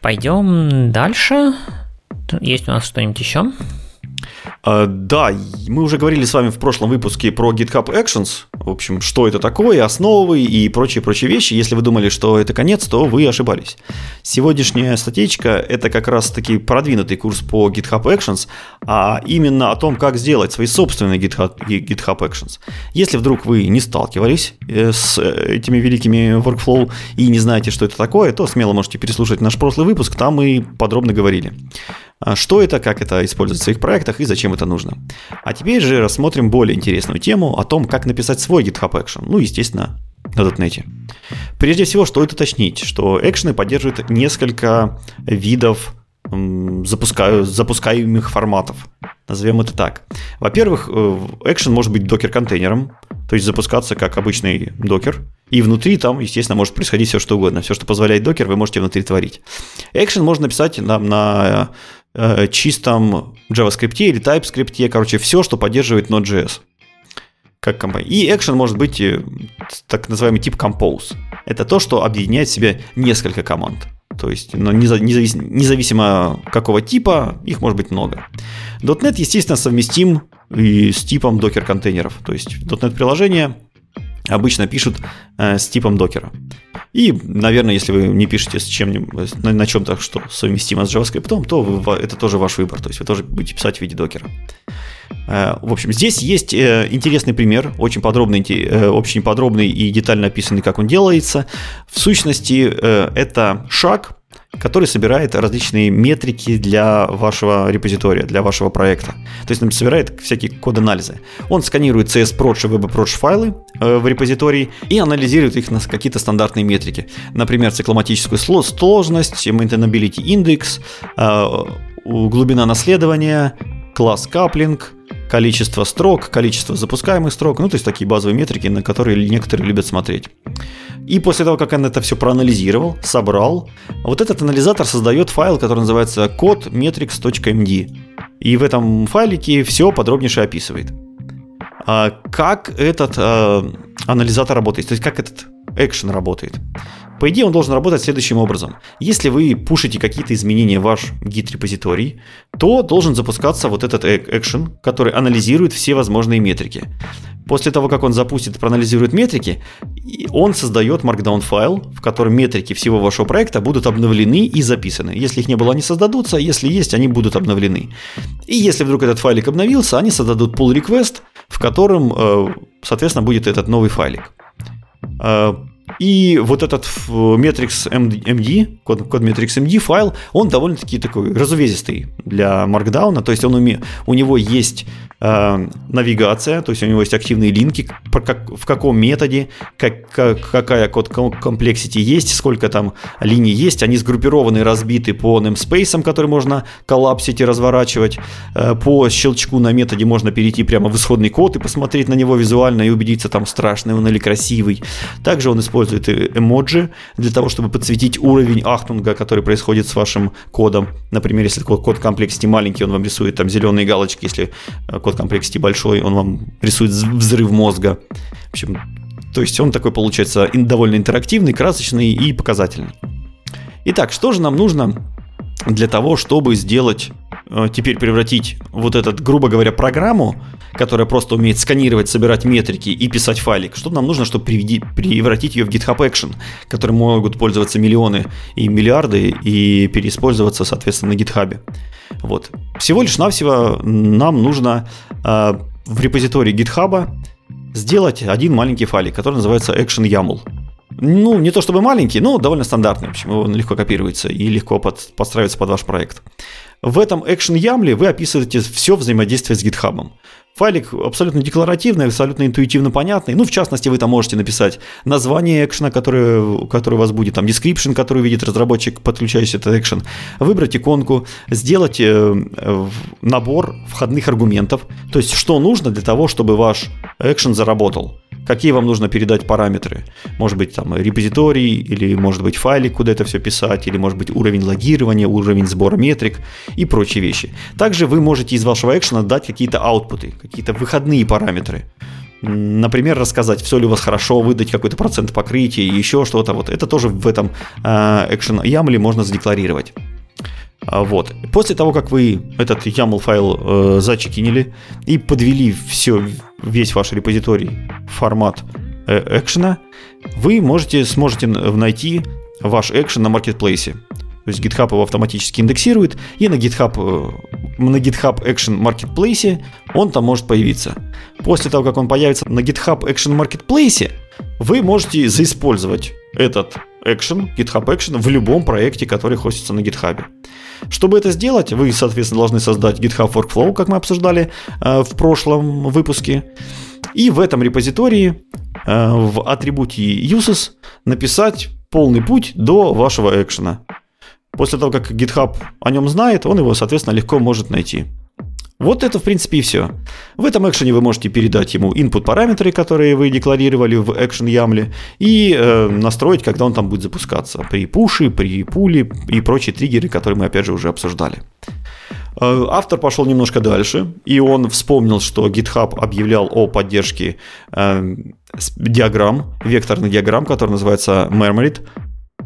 Пойдем дальше. Есть у нас что-нибудь еще? Uh, да, мы уже говорили с вами в прошлом выпуске про GitHub Actions. В общем, что это такое, основы и прочие-прочие вещи. Если вы думали, что это конец, то вы ошибались. Сегодняшняя статейка – это как раз-таки продвинутый курс по GitHub Actions, а именно о том, как сделать свои собственные GitHub, GitHub Actions. Если вдруг вы не сталкивались э, с э, этими великими workflow и не знаете, что это такое, то смело можете переслушать наш прошлый выпуск, там мы подробно говорили. А, что это, как это использовать в своих проектах и зачем это нужно. А теперь же рассмотрим более интересную тему о том, как написать свой GitHub Action. Ну, естественно, на .NET. Прежде всего, стоит уточнить, что экшены поддерживают несколько видов запускаю, запускаемых форматов. Назовем это так. Во-первых, экшен может быть докер-контейнером, то есть запускаться как обычный докер. И внутри там, естественно, может происходить все, что угодно. Все, что позволяет докер, вы можете внутри творить. Экшен можно написать на, на э, чистом JavaScript или TypeScript, короче, все, что поддерживает Node.js. Как компания. И экшен может быть э, так называемый тип Compose. Это то, что объединяет в себе несколько команд. То есть но независимо, независимо какого типа, их может быть много. .NET, естественно, совместим и с типом докер-контейнеров. То есть .NET приложение обычно пишут э, с типом докера. И, наверное, если вы не пишете с чем на, на чем-то, что совместимо с JavaScript, то вы, это тоже ваш выбор. То есть вы тоже будете писать в виде докера. Э, в общем, здесь есть э, интересный пример, очень подробный, очень подробный и детально описанный, как он делается. В сущности, это шаг, который собирает различные метрики для вашего репозитория, для вашего проекта. То есть он собирает всякие код-анализы. Он сканирует CSProc и WebApproach файлы в репозитории и анализирует их на какие-то стандартные метрики. Например, цикломатическую сложность, maintainability index, глубина наследования, класс каплинг, количество строк, количество запускаемых строк, ну, то есть такие базовые метрики, на которые некоторые любят смотреть. И после того, как он это все проанализировал, собрал, вот этот анализатор создает файл, который называется код metrics.md. И в этом файлике все подробнейше описывает. А как этот а, анализатор работает, то есть как этот экшен работает. По идее, он должен работать следующим образом. Если вы пушите какие-то изменения в ваш гид-репозиторий, то должен запускаться вот этот экшен, который анализирует все возможные метрики. После того, как он запустит и проанализирует метрики, он создает Markdown файл, в котором метрики всего вашего проекта будут обновлены и записаны. Если их не было, они создадутся, если есть, они будут обновлены. И если вдруг этот файлик обновился, они создадут pull request, в котором, э, соответственно, будет этот новый файлик. Э, и вот этот Matrix MD, код, код Matrix MD файл, он довольно-таки такой разувезистый для Markdown, то есть он уме, у него есть э, навигация, то есть у него есть активные линки, как, в каком методе, как, как, какая code complexity есть, сколько там линий есть, они сгруппированы, разбиты по namespace, который можно коллапсить и разворачивать, э, по щелчку на методе можно перейти прямо в исходный код и посмотреть на него визуально и убедиться, там страшный он или красивый. Также он использует использует эмоджи для того, чтобы подсветить уровень ахтунга, который происходит с вашим кодом. Например, если code complexity маленький, он вам рисует там зеленые галочки, если э, код комплексити большой, он вам рисует взрыв мозга. В общем, то есть он такой получается довольно интерактивный, красочный и показательный. Итак, что же нам нужно для того, чтобы сделать, э, теперь превратить вот этот, грубо говоря, программу, которая просто умеет сканировать, собирать метрики и писать файлик, что нам нужно, чтобы превратить ее в GitHub Action, которым могут пользоваться миллионы и миллиарды и переиспользоваться, соответственно, на GitHub. Вот. Всего лишь навсего нам нужно э, в репозитории GitHub сделать один маленький файлик, который называется Action YAML. Ну, не то чтобы маленький, но довольно стандартный. В общем, он легко копируется и легко под, подстраивается под ваш проект. В этом Action YAML вы описываете все взаимодействие с GitHub. Файлик абсолютно декларативный, абсолютно интуитивно понятный. Ну, в частности, вы там можете написать название экшена, который, который у вас будет, там, description, который увидит разработчик, подключающий этот экшен, выбрать иконку, сделать э, набор входных аргументов, то есть, что нужно для того, чтобы ваш экшен заработал какие вам нужно передать параметры. Может быть, там репозиторий, или может быть файлик, куда это все писать, или может быть уровень логирования, уровень сбора метрик и прочие вещи. Также вы можете из вашего экшена дать какие-то аутпуты, какие-то выходные параметры. Например, рассказать, все ли у вас хорошо, выдать какой-то процент покрытия, еще что-то. Вот это тоже в этом экшен э, YAML можно задекларировать. А, вот. После того, как вы этот YAML файл э, зачекинили и подвели все, весь ваш репозиторий формат э, экшена, вы можете, сможете найти ваш экшен на маркетплейсе. То есть GitHub его автоматически индексирует, и на GitHub, э, на GitHub Action Marketplace он там может появиться. После того, как он появится на GitHub Action Marketplace, вы можете заиспользовать этот Action, GitHub Action в любом проекте, который хостится на GitHub. Чтобы это сделать, вы, соответственно, должны создать GitHub Workflow, как мы обсуждали э, в прошлом выпуске. И в этом репозитории э, в атрибуте uses написать полный путь до вашего экшена. После того, как GitHub о нем знает, он его, соответственно, легко может найти. Вот это, в принципе, и все. В этом экшене вы можете передать ему input параметры, которые вы декларировали в экшен ямле, и э, настроить, когда он там будет запускаться. При пуше, при пуле и прочие триггеры, которые мы, опять же, уже обсуждали. Э, автор пошел немножко дальше, и он вспомнил, что GitHub объявлял о поддержке э, диаграмм, векторных диаграмм, который называется Marmarid.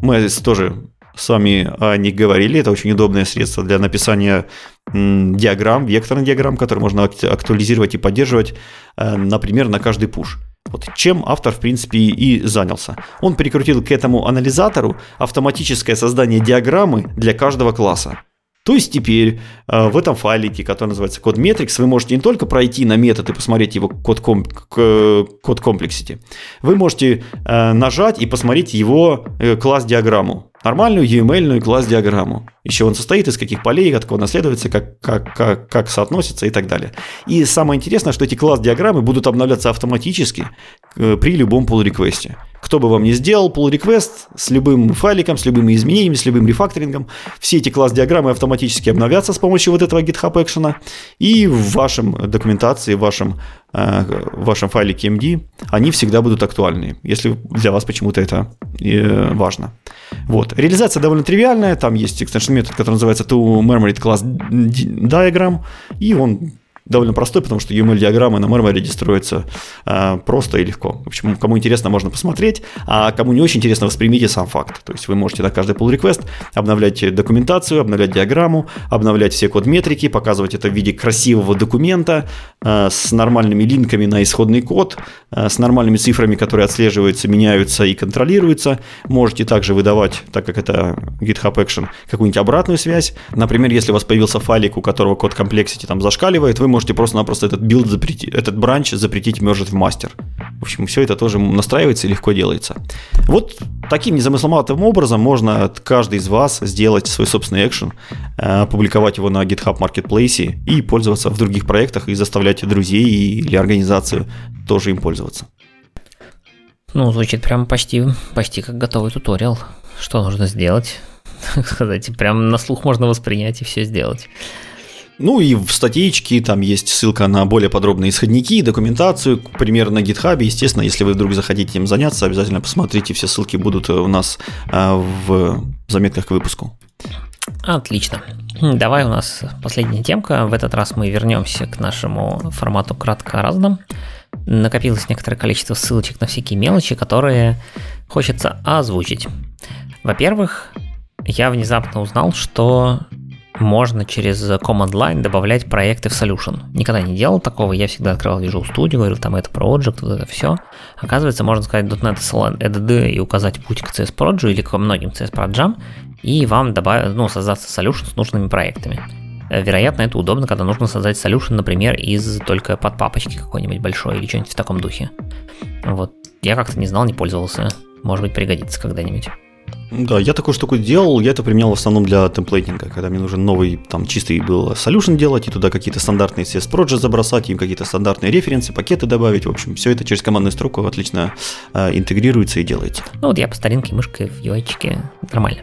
Мы тоже с вами о них говорили. Это очень удобное средство для написания диаграмм, векторных диаграмм, которые можно актуализировать и поддерживать, э, например, на каждый пуш. Вот чем автор, в принципе, и занялся. Он прикрутил к этому анализатору автоматическое создание диаграммы для каждого класса. То есть теперь э, в этом файлике, который называется код Metrics, вы можете не только пройти на метод и посмотреть его код, ком, код Complexity, вы можете э, нажать и посмотреть его э, класс-диаграмму нормальную UML класс-диаграмму. Еще он состоит из каких полей, от кого наследуется, как, как, как, как соотносится и так далее. И самое интересное, что эти класс-диаграммы будут обновляться автоматически при любом pull-реквесте. Кто бы вам ни сделал pull request с любым файликом, с любыми изменениями, с любым рефакторингом, все эти класс-диаграммы автоматически обновятся с помощью вот этого GitHub Action, и в вашем документации, в вашем, э, в вашем файлике MD они всегда будут актуальны, если для вас почему-то это э, важно. Вот. Реализация довольно тривиальная, там есть extension метод, который называется toMemory class diagram, и он довольно простой, потому что UML-диаграммы на Mermaid строятся э, просто и легко. В общем, кому интересно, можно посмотреть, а кому не очень интересно, воспримите сам факт. То есть вы можете на каждый pull request обновлять документацию, обновлять диаграмму, обновлять все code-метрики, показывать это в виде красивого документа э, с нормальными линками на исходный код, э, с нормальными цифрами, которые отслеживаются, меняются и контролируются. Можете также выдавать, так как это GitHub Action, какую-нибудь обратную связь. Например, если у вас появился файлик, у которого code complexity там зашкаливает, вы можете просто-напросто этот билд запретить, этот бранч запретить мержить в мастер. В общем, все это тоже настраивается и легко делается. Вот таким незамысловатым образом можно каждый из вас сделать свой собственный экшен, э, опубликовать его на GitHub Marketplace и пользоваться в других проектах и заставлять друзей или организацию тоже им пользоваться. Ну, звучит прям почти, почти как готовый туториал. Что нужно сделать? Сказать, прям на слух можно воспринять и все сделать. Ну и в статейке там есть ссылка на более подробные исходники, документацию, пример на GitHub. Естественно, если вы вдруг захотите им заняться, обязательно посмотрите, все ссылки будут у нас а, в заметках к выпуску. Отлично. Давай у нас последняя темка. В этот раз мы вернемся к нашему формату кратко разным. Накопилось некоторое количество ссылочек на всякие мелочи, которые хочется озвучить. Во-первых, я внезапно узнал, что можно через Command Line добавлять проекты в Solution. Никогда не делал такого, я всегда открывал Visual Studio, говорил, там это Project, вот это все. Оказывается, можно сказать .NET SLN и указать путь к CS Project или к многим CS Project, и вам добавить, ну, создаться Solution с нужными проектами. Э, вероятно, это удобно, когда нужно создать solution, например, из только под папочки какой-нибудь большой или что-нибудь в таком духе. Вот. Я как-то не знал, не пользовался. Может быть, пригодится когда-нибудь. Да, я такую штуку делал, я это применял в основном для темплейтинга, когда мне нужен новый, там, чистый был solution делать, и туда какие-то стандартные CS Project забросать, им какие-то стандартные референсы, пакеты добавить, в общем, все это через командную строку отлично э, интегрируется и делается. Ну вот я по старинке мышкой в UI нормально.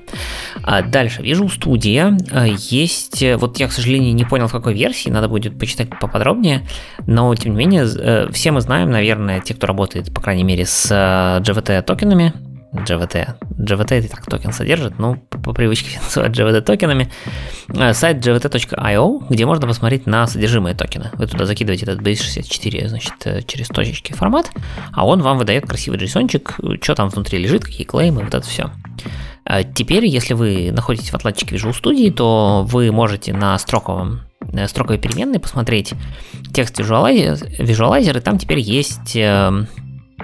А дальше, вижу студия, а, есть, вот я, к сожалению, не понял, в какой версии, надо будет почитать поподробнее, но, тем не менее, э, все мы знаем, наверное, те, кто работает, по крайней мере, с э, токенами, JVT. JVT это так токен содержит, ну, по, привычке называть JVT токенами. Э, сайт jvt.io, где можно посмотреть на содержимое токена. Вы туда закидываете этот base64, значит, э, через точечки формат, а он вам выдает красивый JSON что там внутри лежит, какие claim ы, вот это все. Э, теперь, если вы находитесь в отладчике Visual Studio, то вы можете на строковом строковой переменной посмотреть Text Visualizer, Visualizer и там теперь есть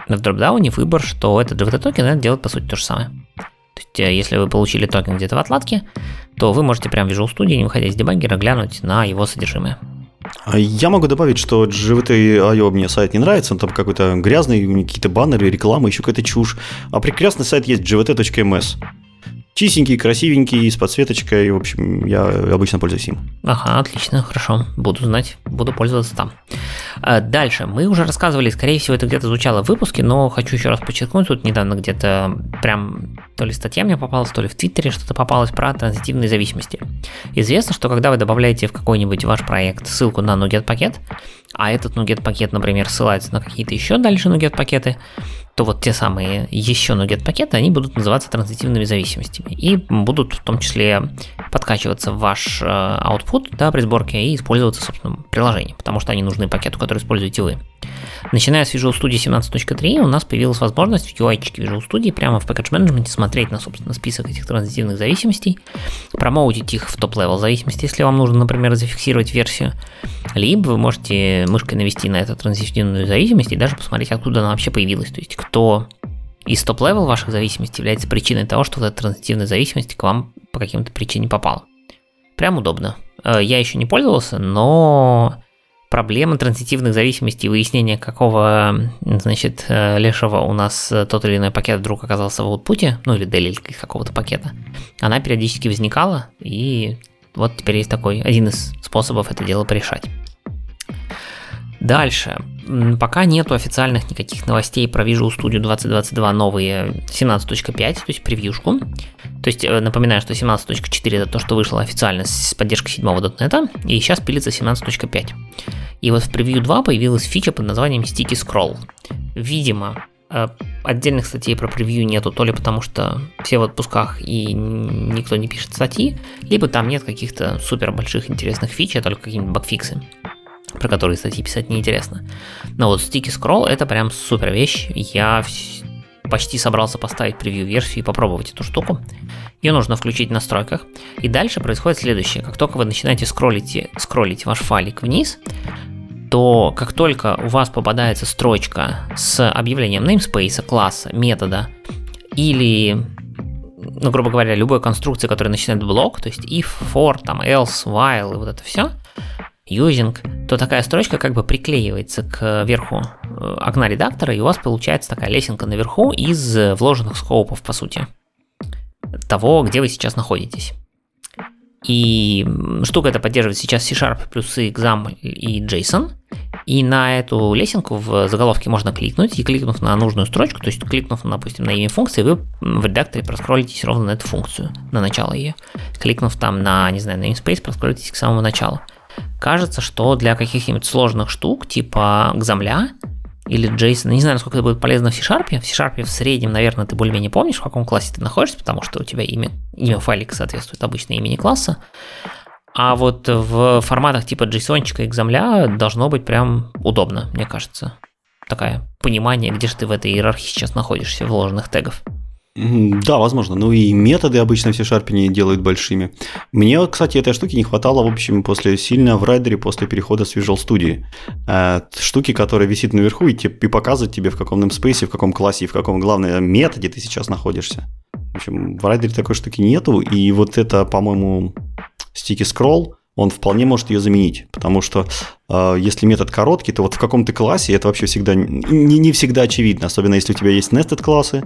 в dropdown е выбор, что этот JWT токен это делает по сути то же самое. То есть, э, если вы получили токен где-то в отладке, то вы можете прямо в Visual Studio, не выходя из дебаггера, глянуть на его содержимое. А я могу добавить, что GVT.io мне сайт не нравится, он там какой-то грязный, какие-то баннеры, реклама, еще какая-то чушь. А прекрасный сайт есть gvt.ms чистенький, красивенький, с подсветочкой. В общем, я обычно пользуюсь им. Ага, отлично, хорошо. Буду знать, буду пользоваться там. А, дальше. Мы уже рассказывали, скорее всего, это где-то звучало в выпуске, но хочу еще раз подчеркнуть, тут недавно где-то прям то ли статья мне попалась, то ли в Твиттере что-то попалось про транзитивные зависимости. Известно, что когда вы добавляете в какой-нибудь ваш проект ссылку на NuGet пакет, а этот NuGet пакет, например, ссылается на какие-то еще дальше NuGet пакеты, то вот те самые еще NuGet пакеты, они будут называться транзитивными зависимостями и будут в том числе подкачиваться в ваш э, output да, при сборке и использоваться, собственно, приложением, потому что они нужны пакету, который используете вы. Начиная с Visual Studio 17.3 у нас появилась возможность в UI Visual Studio прямо в Package Management смотреть на, собственно, список этих транзитивных зависимостей, промоутить их в top-level зависимости, если вам нужно, например, зафиксировать версию, либо вы можете мышкой навести на эту транзитивную зависимость и даже посмотреть, откуда она вообще появилась, то есть кто из top-level ваших зависимостей является причиной того, что эта транзитивная зависимость к вам по каким-то причине попала. Прям удобно. Э, я еще не пользовался, но проблема транзитивных зависимостей и выяснения, какого, значит, э, лешего у нас э, тот или иной пакет вдруг оказался в output е, ну или DLL и какого-то пакета, она периодически возникала, и вот теперь есть такой один из способов это дело порешать. Дальше. Пока нету официальных никаких новостей про Visual Studio 2022 новые 17.5, то есть превьюшку. То есть э, напоминаю, что 17.4 это то, что вышло официально с поддержкой 7 .NET, и сейчас пилится 17.5. И вот в превью 2 появилась фича под названием Sticky Scroll. Видимо, э, отдельных статей про превью нету, то ли потому что все в отпусках и никто не пишет статьи, либо там нет каких-то супер больших интересных фич, а только какие-нибудь багфиксы про которые статьи писать неинтересно. Но вот Sticky Scroll это прям супер вещь. Я почти собрался поставить превью-версию и попробовать эту штуку. Ее нужно включить в настройках. И дальше происходит следующее. Как только вы начинаете скроллить, скроллить ваш файлик вниз, то как только у вас попадается строчка с объявлением namespace, класса, метода или ну, грубо говоря, любой конструкции, которая начинает блок, то есть if, for, там, else, while и вот это все, using, то такая строчка как бы приклеивается к верху э, окна редактора, и у вас получается такая лесенка наверху из вложенных скопов, по сути, того, где вы сейчас находитесь. И штука это поддерживает сейчас C-Sharp плюс exam и JSON. И на эту лесенку в заголовке можно кликнуть, и кликнув на нужную строчку, то есть кликнув, допустим, на имя функции, вы в редакторе проскролитесь ровно на эту функцию, на начало ее. Кликнув там на, не знаю, на namespace, проскролитесь к самому началу. Кажется, что для каких-нибудь сложных штук, типа XAML или JSON, не знаю, насколько это будет полезно в C-Sharp. В C-Sharp в среднем, наверное, ты более-менее помнишь, в каком классе ты находишься, потому что у тебя имя, имя файлика соответствует обычно имени класса. А вот в форматах типа JSON и XAML должно быть прям удобно, мне кажется. Такое понимание, где же ты в этой иерархии сейчас находишься, вложенных тегов. Да, возможно. Ну и методы обычно все шарпини делают большими. Мне, кстати, этой штуки не хватало, в общем, после сильно в райдере после перехода с Visual Studio. Э, штуки, которая висит наверху и, и показывает тебе, в каком namespace, в каком классе в каком, главное, методе ты сейчас находишься. В общем, в райдере такой штуки нету, и вот это, по-моему, стики scroll, он вполне может ее заменить, потому что э, если метод короткий, то вот в каком-то классе это вообще всегда не, не всегда очевидно, особенно если у тебя есть nested классы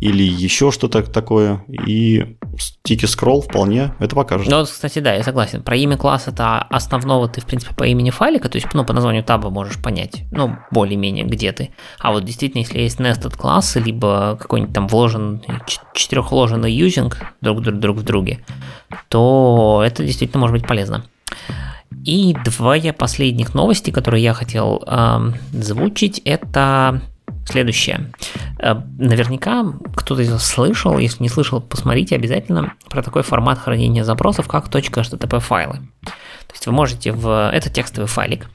или еще что-то такое, и sticky scroll вполне это покажет. Ну, кстати, да, я согласен. Про имя класса это основного ты, в принципе, по имени файлика, то есть, ну, по названию таба можешь понять, ну, более-менее, где ты. А вот действительно, если есть nested классы, либо какой-нибудь там вложен, четырехвложенный using друг, друг, друг в друге, то это действительно может быть полезно. И две последних новости, которые я хотел э, это следующее. Э, наверняка кто-то из вас слышал, если не слышал, посмотрите обязательно про такой формат хранения запросов, как .http файлы. То есть вы можете в... Это текстовый файлик,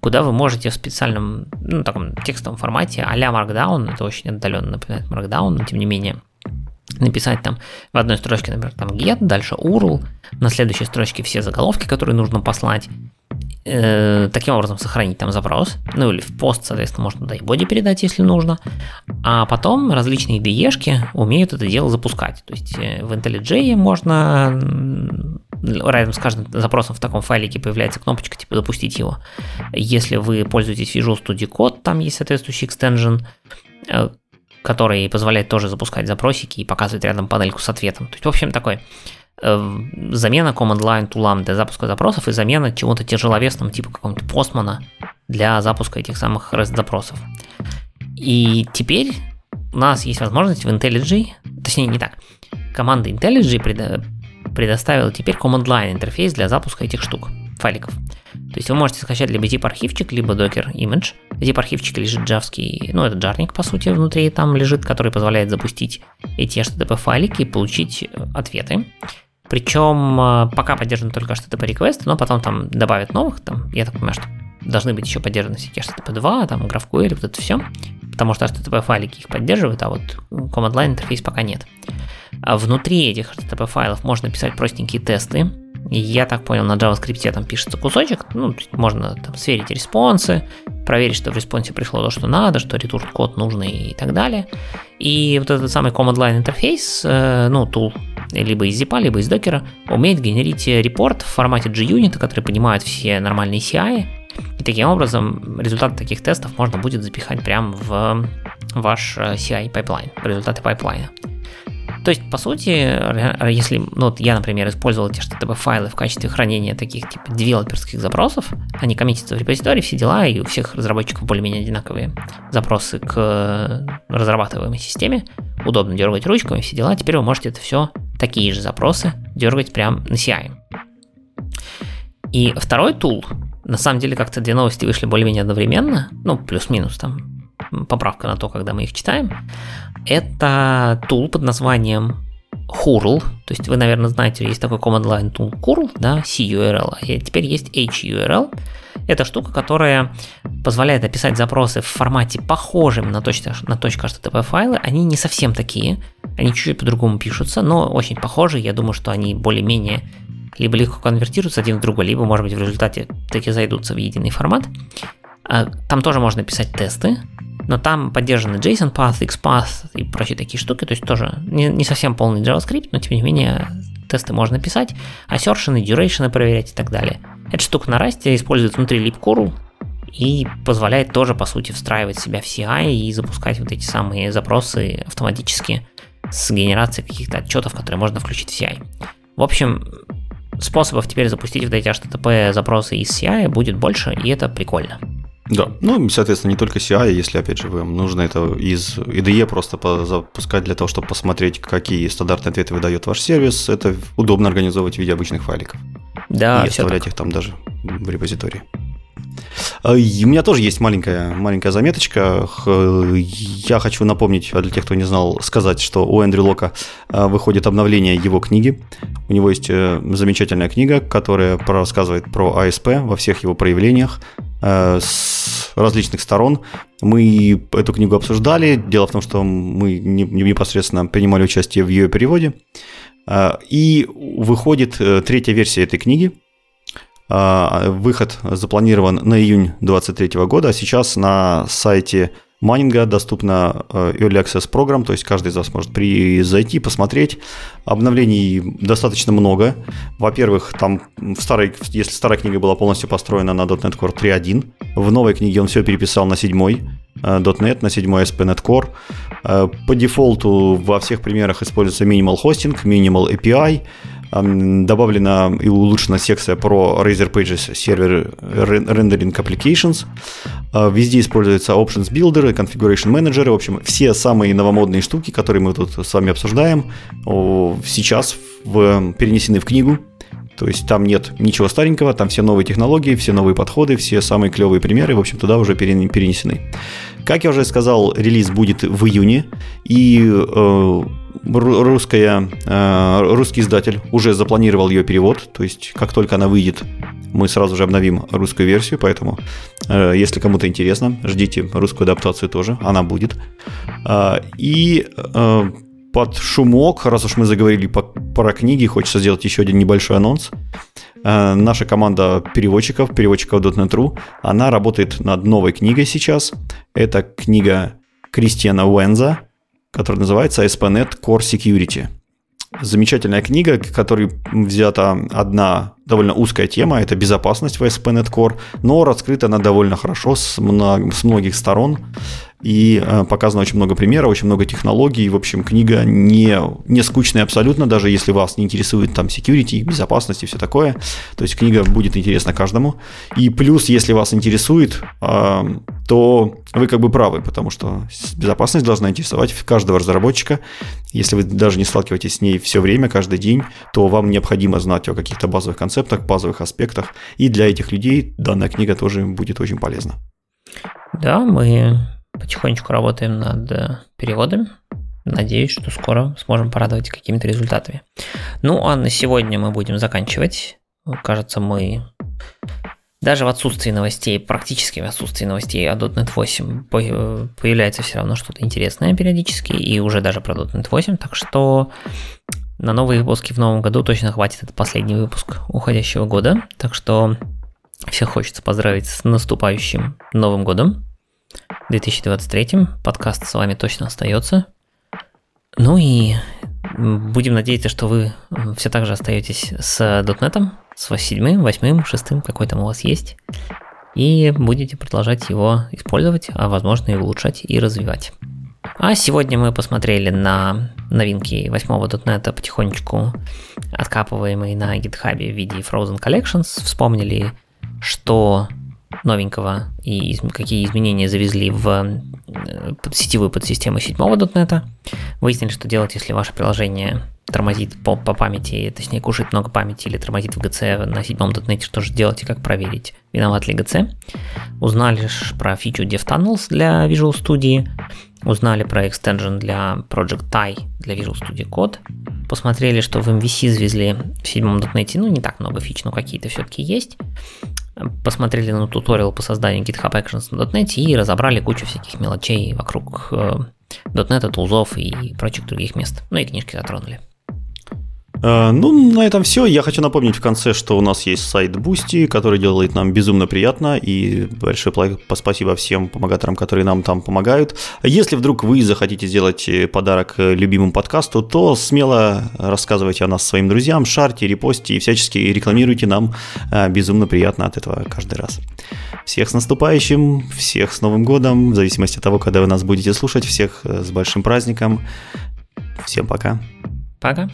куда вы можете в специальном, ну, таком текстовом формате а-ля Markdown, это очень отдаленно напоминает Markdown, но тем не менее, написать там в одной строчке, например, там get, дальше URL, на следующей строчке все заголовки, которые нужно послать, э, таким образом сохранить там запрос, ну или в пост, соответственно, можно да и боди передать, если нужно, а потом различные IDE умеют это дело запускать, то есть э, в IntelliJ можно рядом с каждым запросом в таком файлике появляется кнопочка типа «Запустить его». Если вы пользуетесь Visual Studio Code, там есть соответствующий экстенжен, э, который позволяет тоже запускать запросики и показывать рядом панельку с ответом. То есть, в общем, такой замена command line тулам для запуска запросов и замена чего-то тяжеловесным, типа какого-нибудь постмана для запуска этих самых REST-запросов. И теперь у нас есть возможность в IntelliJ, точнее не так, команда IntelliJ предо, предоставила теперь command line интерфейс для запуска этих штук, файликов. То есть вы можете скачать либо zip архивчик, либо docker image. zip архивчик лежит джавский, ну это джарник по сути внутри там лежит, который позволяет запустить эти HTTP файлики и получить э, ответы. Причем э, пока поддержан только HTTP request, но потом там добавят новых, там, я так понимаю, что должны быть еще поддержаны всякие HTTP 2, там, GraphQL, вот это все, потому что HTTP файлики их поддерживают, а вот command line интерфейс пока нет. А внутри этих HTTP файлов можно писать простенькие тесты, я так понял, на JavaScript там пишется кусочек, ну, можно там сверить респонсы, проверить, что в response е пришло то, что надо, что return код нужный и так далее. И вот этот самый command line интерфейс, э, ну, tool, либо из zip, либо из докера, умеет генерить report в формате JUnit, который понимает все нормальные CI, и таким образом результаты таких тестов можно будет запихать прямо в ваш э, CI pipeline, результаты pipeline а. То есть, по сути, если ну, вот я, например, использовал эти HTTP файлы в качестве хранения таких типа девелоперских запросов, они коммитятся в репозитории, все дела, и у всех разработчиков более-менее одинаковые запросы к разрабатываемой системе, удобно дергать ручками, все дела, теперь вы можете это все, такие же запросы, дергать прямо на CI. И второй тул, на самом деле как-то две новости вышли более-менее одновременно, ну, плюс-минус там, поправка на то, когда мы их читаем, это тул под названием Curl, то есть вы, наверное, знаете, есть такой command line tool curl, да, CURL, а теперь есть HURL. Это штука, которая позволяет описать запросы в формате похожим на, точно, на .http файлы. Они не совсем такие, они чуть-чуть по-другому пишутся, но очень похожи. Я думаю, что они более-менее либо легко конвертируются один в другой, либо, может быть, в результате таки зайдутся в единый формат. А, там тоже можно писать тесты, но там поддержаны JSON Path, XPath и прочие такие штуки, то есть тоже не, не совсем полный JavaScript, но тем не менее тесты можно писать, assertion, duration проверять и так далее. Эта штука на Rust используется внутри libcurl и позволяет тоже, по сути, встраивать себя в CI и запускать вот эти самые запросы автоматически с генерацией каких-то отчетов, которые можно включить в CI. В общем, способов теперь запустить вот эти HTTP запросы из CI будет больше, и это прикольно. Да, ну, соответственно, не только CI, если, опять же, вам нужно это из IDE просто запускать для того, чтобы посмотреть, какие стандартные ответы выдает ваш сервис, это удобно организовывать в виде обычных файликов. Да, и оставлять так. их там даже в репозитории. А, у меня тоже есть маленькая, маленькая заметочка. Я хочу напомнить, а для тех, кто не знал, сказать, что у Эндрю Лока а, выходит обновление его книги. У него есть э, замечательная книга, которая рассказывает про АСП во всех его проявлениях с различных сторон. Мы эту книгу обсуждали. Дело в том, что мы непосредственно принимали участие в ее переводе. И выходит э, третья версия этой книги – выход запланирован на июнь 2023 года, а сейчас на сайте майнинга доступна э, Early Access программ, то есть каждый из вас может при зайти, посмотреть. Обновлений достаточно много. Во-первых, там в старой, если старая книга была полностью построена на .NET Core 3.1, в новой книге он все переписал на седьмой э, .NET, на седьмой ASP.NET Core. Э, по дефолту во всех примерах используется Minimal Hosting, Minimal API, добавлена и улучшена секция про Razer Pages Server Rendering Applications. А, везде используются Options Builder, Configuration Manager. В общем, все самые новомодные штуки, которые мы тут с вами обсуждаем, сейчас в, перенесены в книгу. То есть там нет ничего старенького, там все новые технологии, все новые подходы, все самые клевые примеры, в общем, туда уже перенесены. Как я уже сказал, релиз будет в июне, и э, русская, э, русский издатель уже запланировал ее перевод, то есть как только она выйдет, мы сразу же обновим русскую версию, поэтому э, если кому-то интересно, ждите русскую адаптацию тоже, она будет. Э, и под шумок, раз уж мы заговорили по, про книги, хочется сделать еще один небольшой анонс. Наша команда переводчиков, переводчиков .NET.ru, она работает над новой книгой сейчас. Это книга Кристиана Уэнза, который называется ASP.NET Core Security. замечательная книга, в которой взята одна довольно узкая тема, это безопасность в ASP.NET Core, но раскрыта она довольно хорошо с, много, с многих сторон. И э, показано очень много примеров, очень много технологий. В общем, книга не, не скучная абсолютно, даже если вас не интересует там security, безопасность и все такое. То есть книга будет интересна каждому. И плюс, если вас интересует, э, то вы как бы правы, потому что безопасность должна интересовать каждого разработчика. Если вы даже не сталкиваетесь с ней все время, каждый день, то вам необходимо знать о каких-то базовых концептах, базовых аспектах. И для этих людей данная книга тоже будет очень полезна. Да, мы потихонечку работаем над э, переводами. Надеюсь, что скоро сможем порадовать какими-то результатами. Ну, а на сегодня мы будем заканчивать. Кажется, мы даже в отсутствии новостей, практически в отсутствии новостей о .NET 8 появляется все равно что-то интересное периодически, и уже даже про .NET 8, так что на новые выпуски в новом году точно хватит. Это последний выпуск уходящего года, так что всех хочется поздравить с наступающим Новым годом. 2023. Подкаст с вами точно остается. Ну и будем надеяться, что вы все так же остаетесь с .NET, с 7, 8, 6, какой там у вас есть, и будете продолжать его использовать, а возможно и улучшать и развивать. А сегодня мы посмотрели на новинки 8 .NET потихонечку откапываемые на GitHub в виде Frozen Collections, вспомнили, что новенького и из, какие изменения завезли в э, сетевую подсистему 7 .NET. Выяснили, что делать, если ваше приложение тормозит по, по памяти, точнее кушает много памяти или тормозит в GC на 7 .NET, что же делать и как проверить, виноват ли GC. Узнали про фичу DevTunnels для Visual Studio, узнали про экстенжен для Project TIE для Visual Studio Code, посмотрели, что в MVC завезли в 7 .NET, ну не так много фич, но какие-то все-таки есть посмотрели на туториал по созданию GitHub Actions на .NET и разобрали кучу всяких мелочей вокруг э, .NET, тулзов и прочих других мест. Ну и книжки затронули. Э, ну, на этом все. Я хочу напомнить в конце, что у нас есть сайт Boosty, который делает нам безумно приятно. И большое спасибо всем помогаторам, которые нам там помогают. Если вдруг вы захотите сделать э, подарок э, любимому подкасту, то смело рассказывайте о нас своим друзьям, шарьте, репосте и всячески рекламируйте нам. Безумно приятно от этого каждый раз. Всех с наступающим, всех с Новым годом, в зависимости от того, когда вы нас будете слушать. Всех с большим праздником. Всем пока. Пока.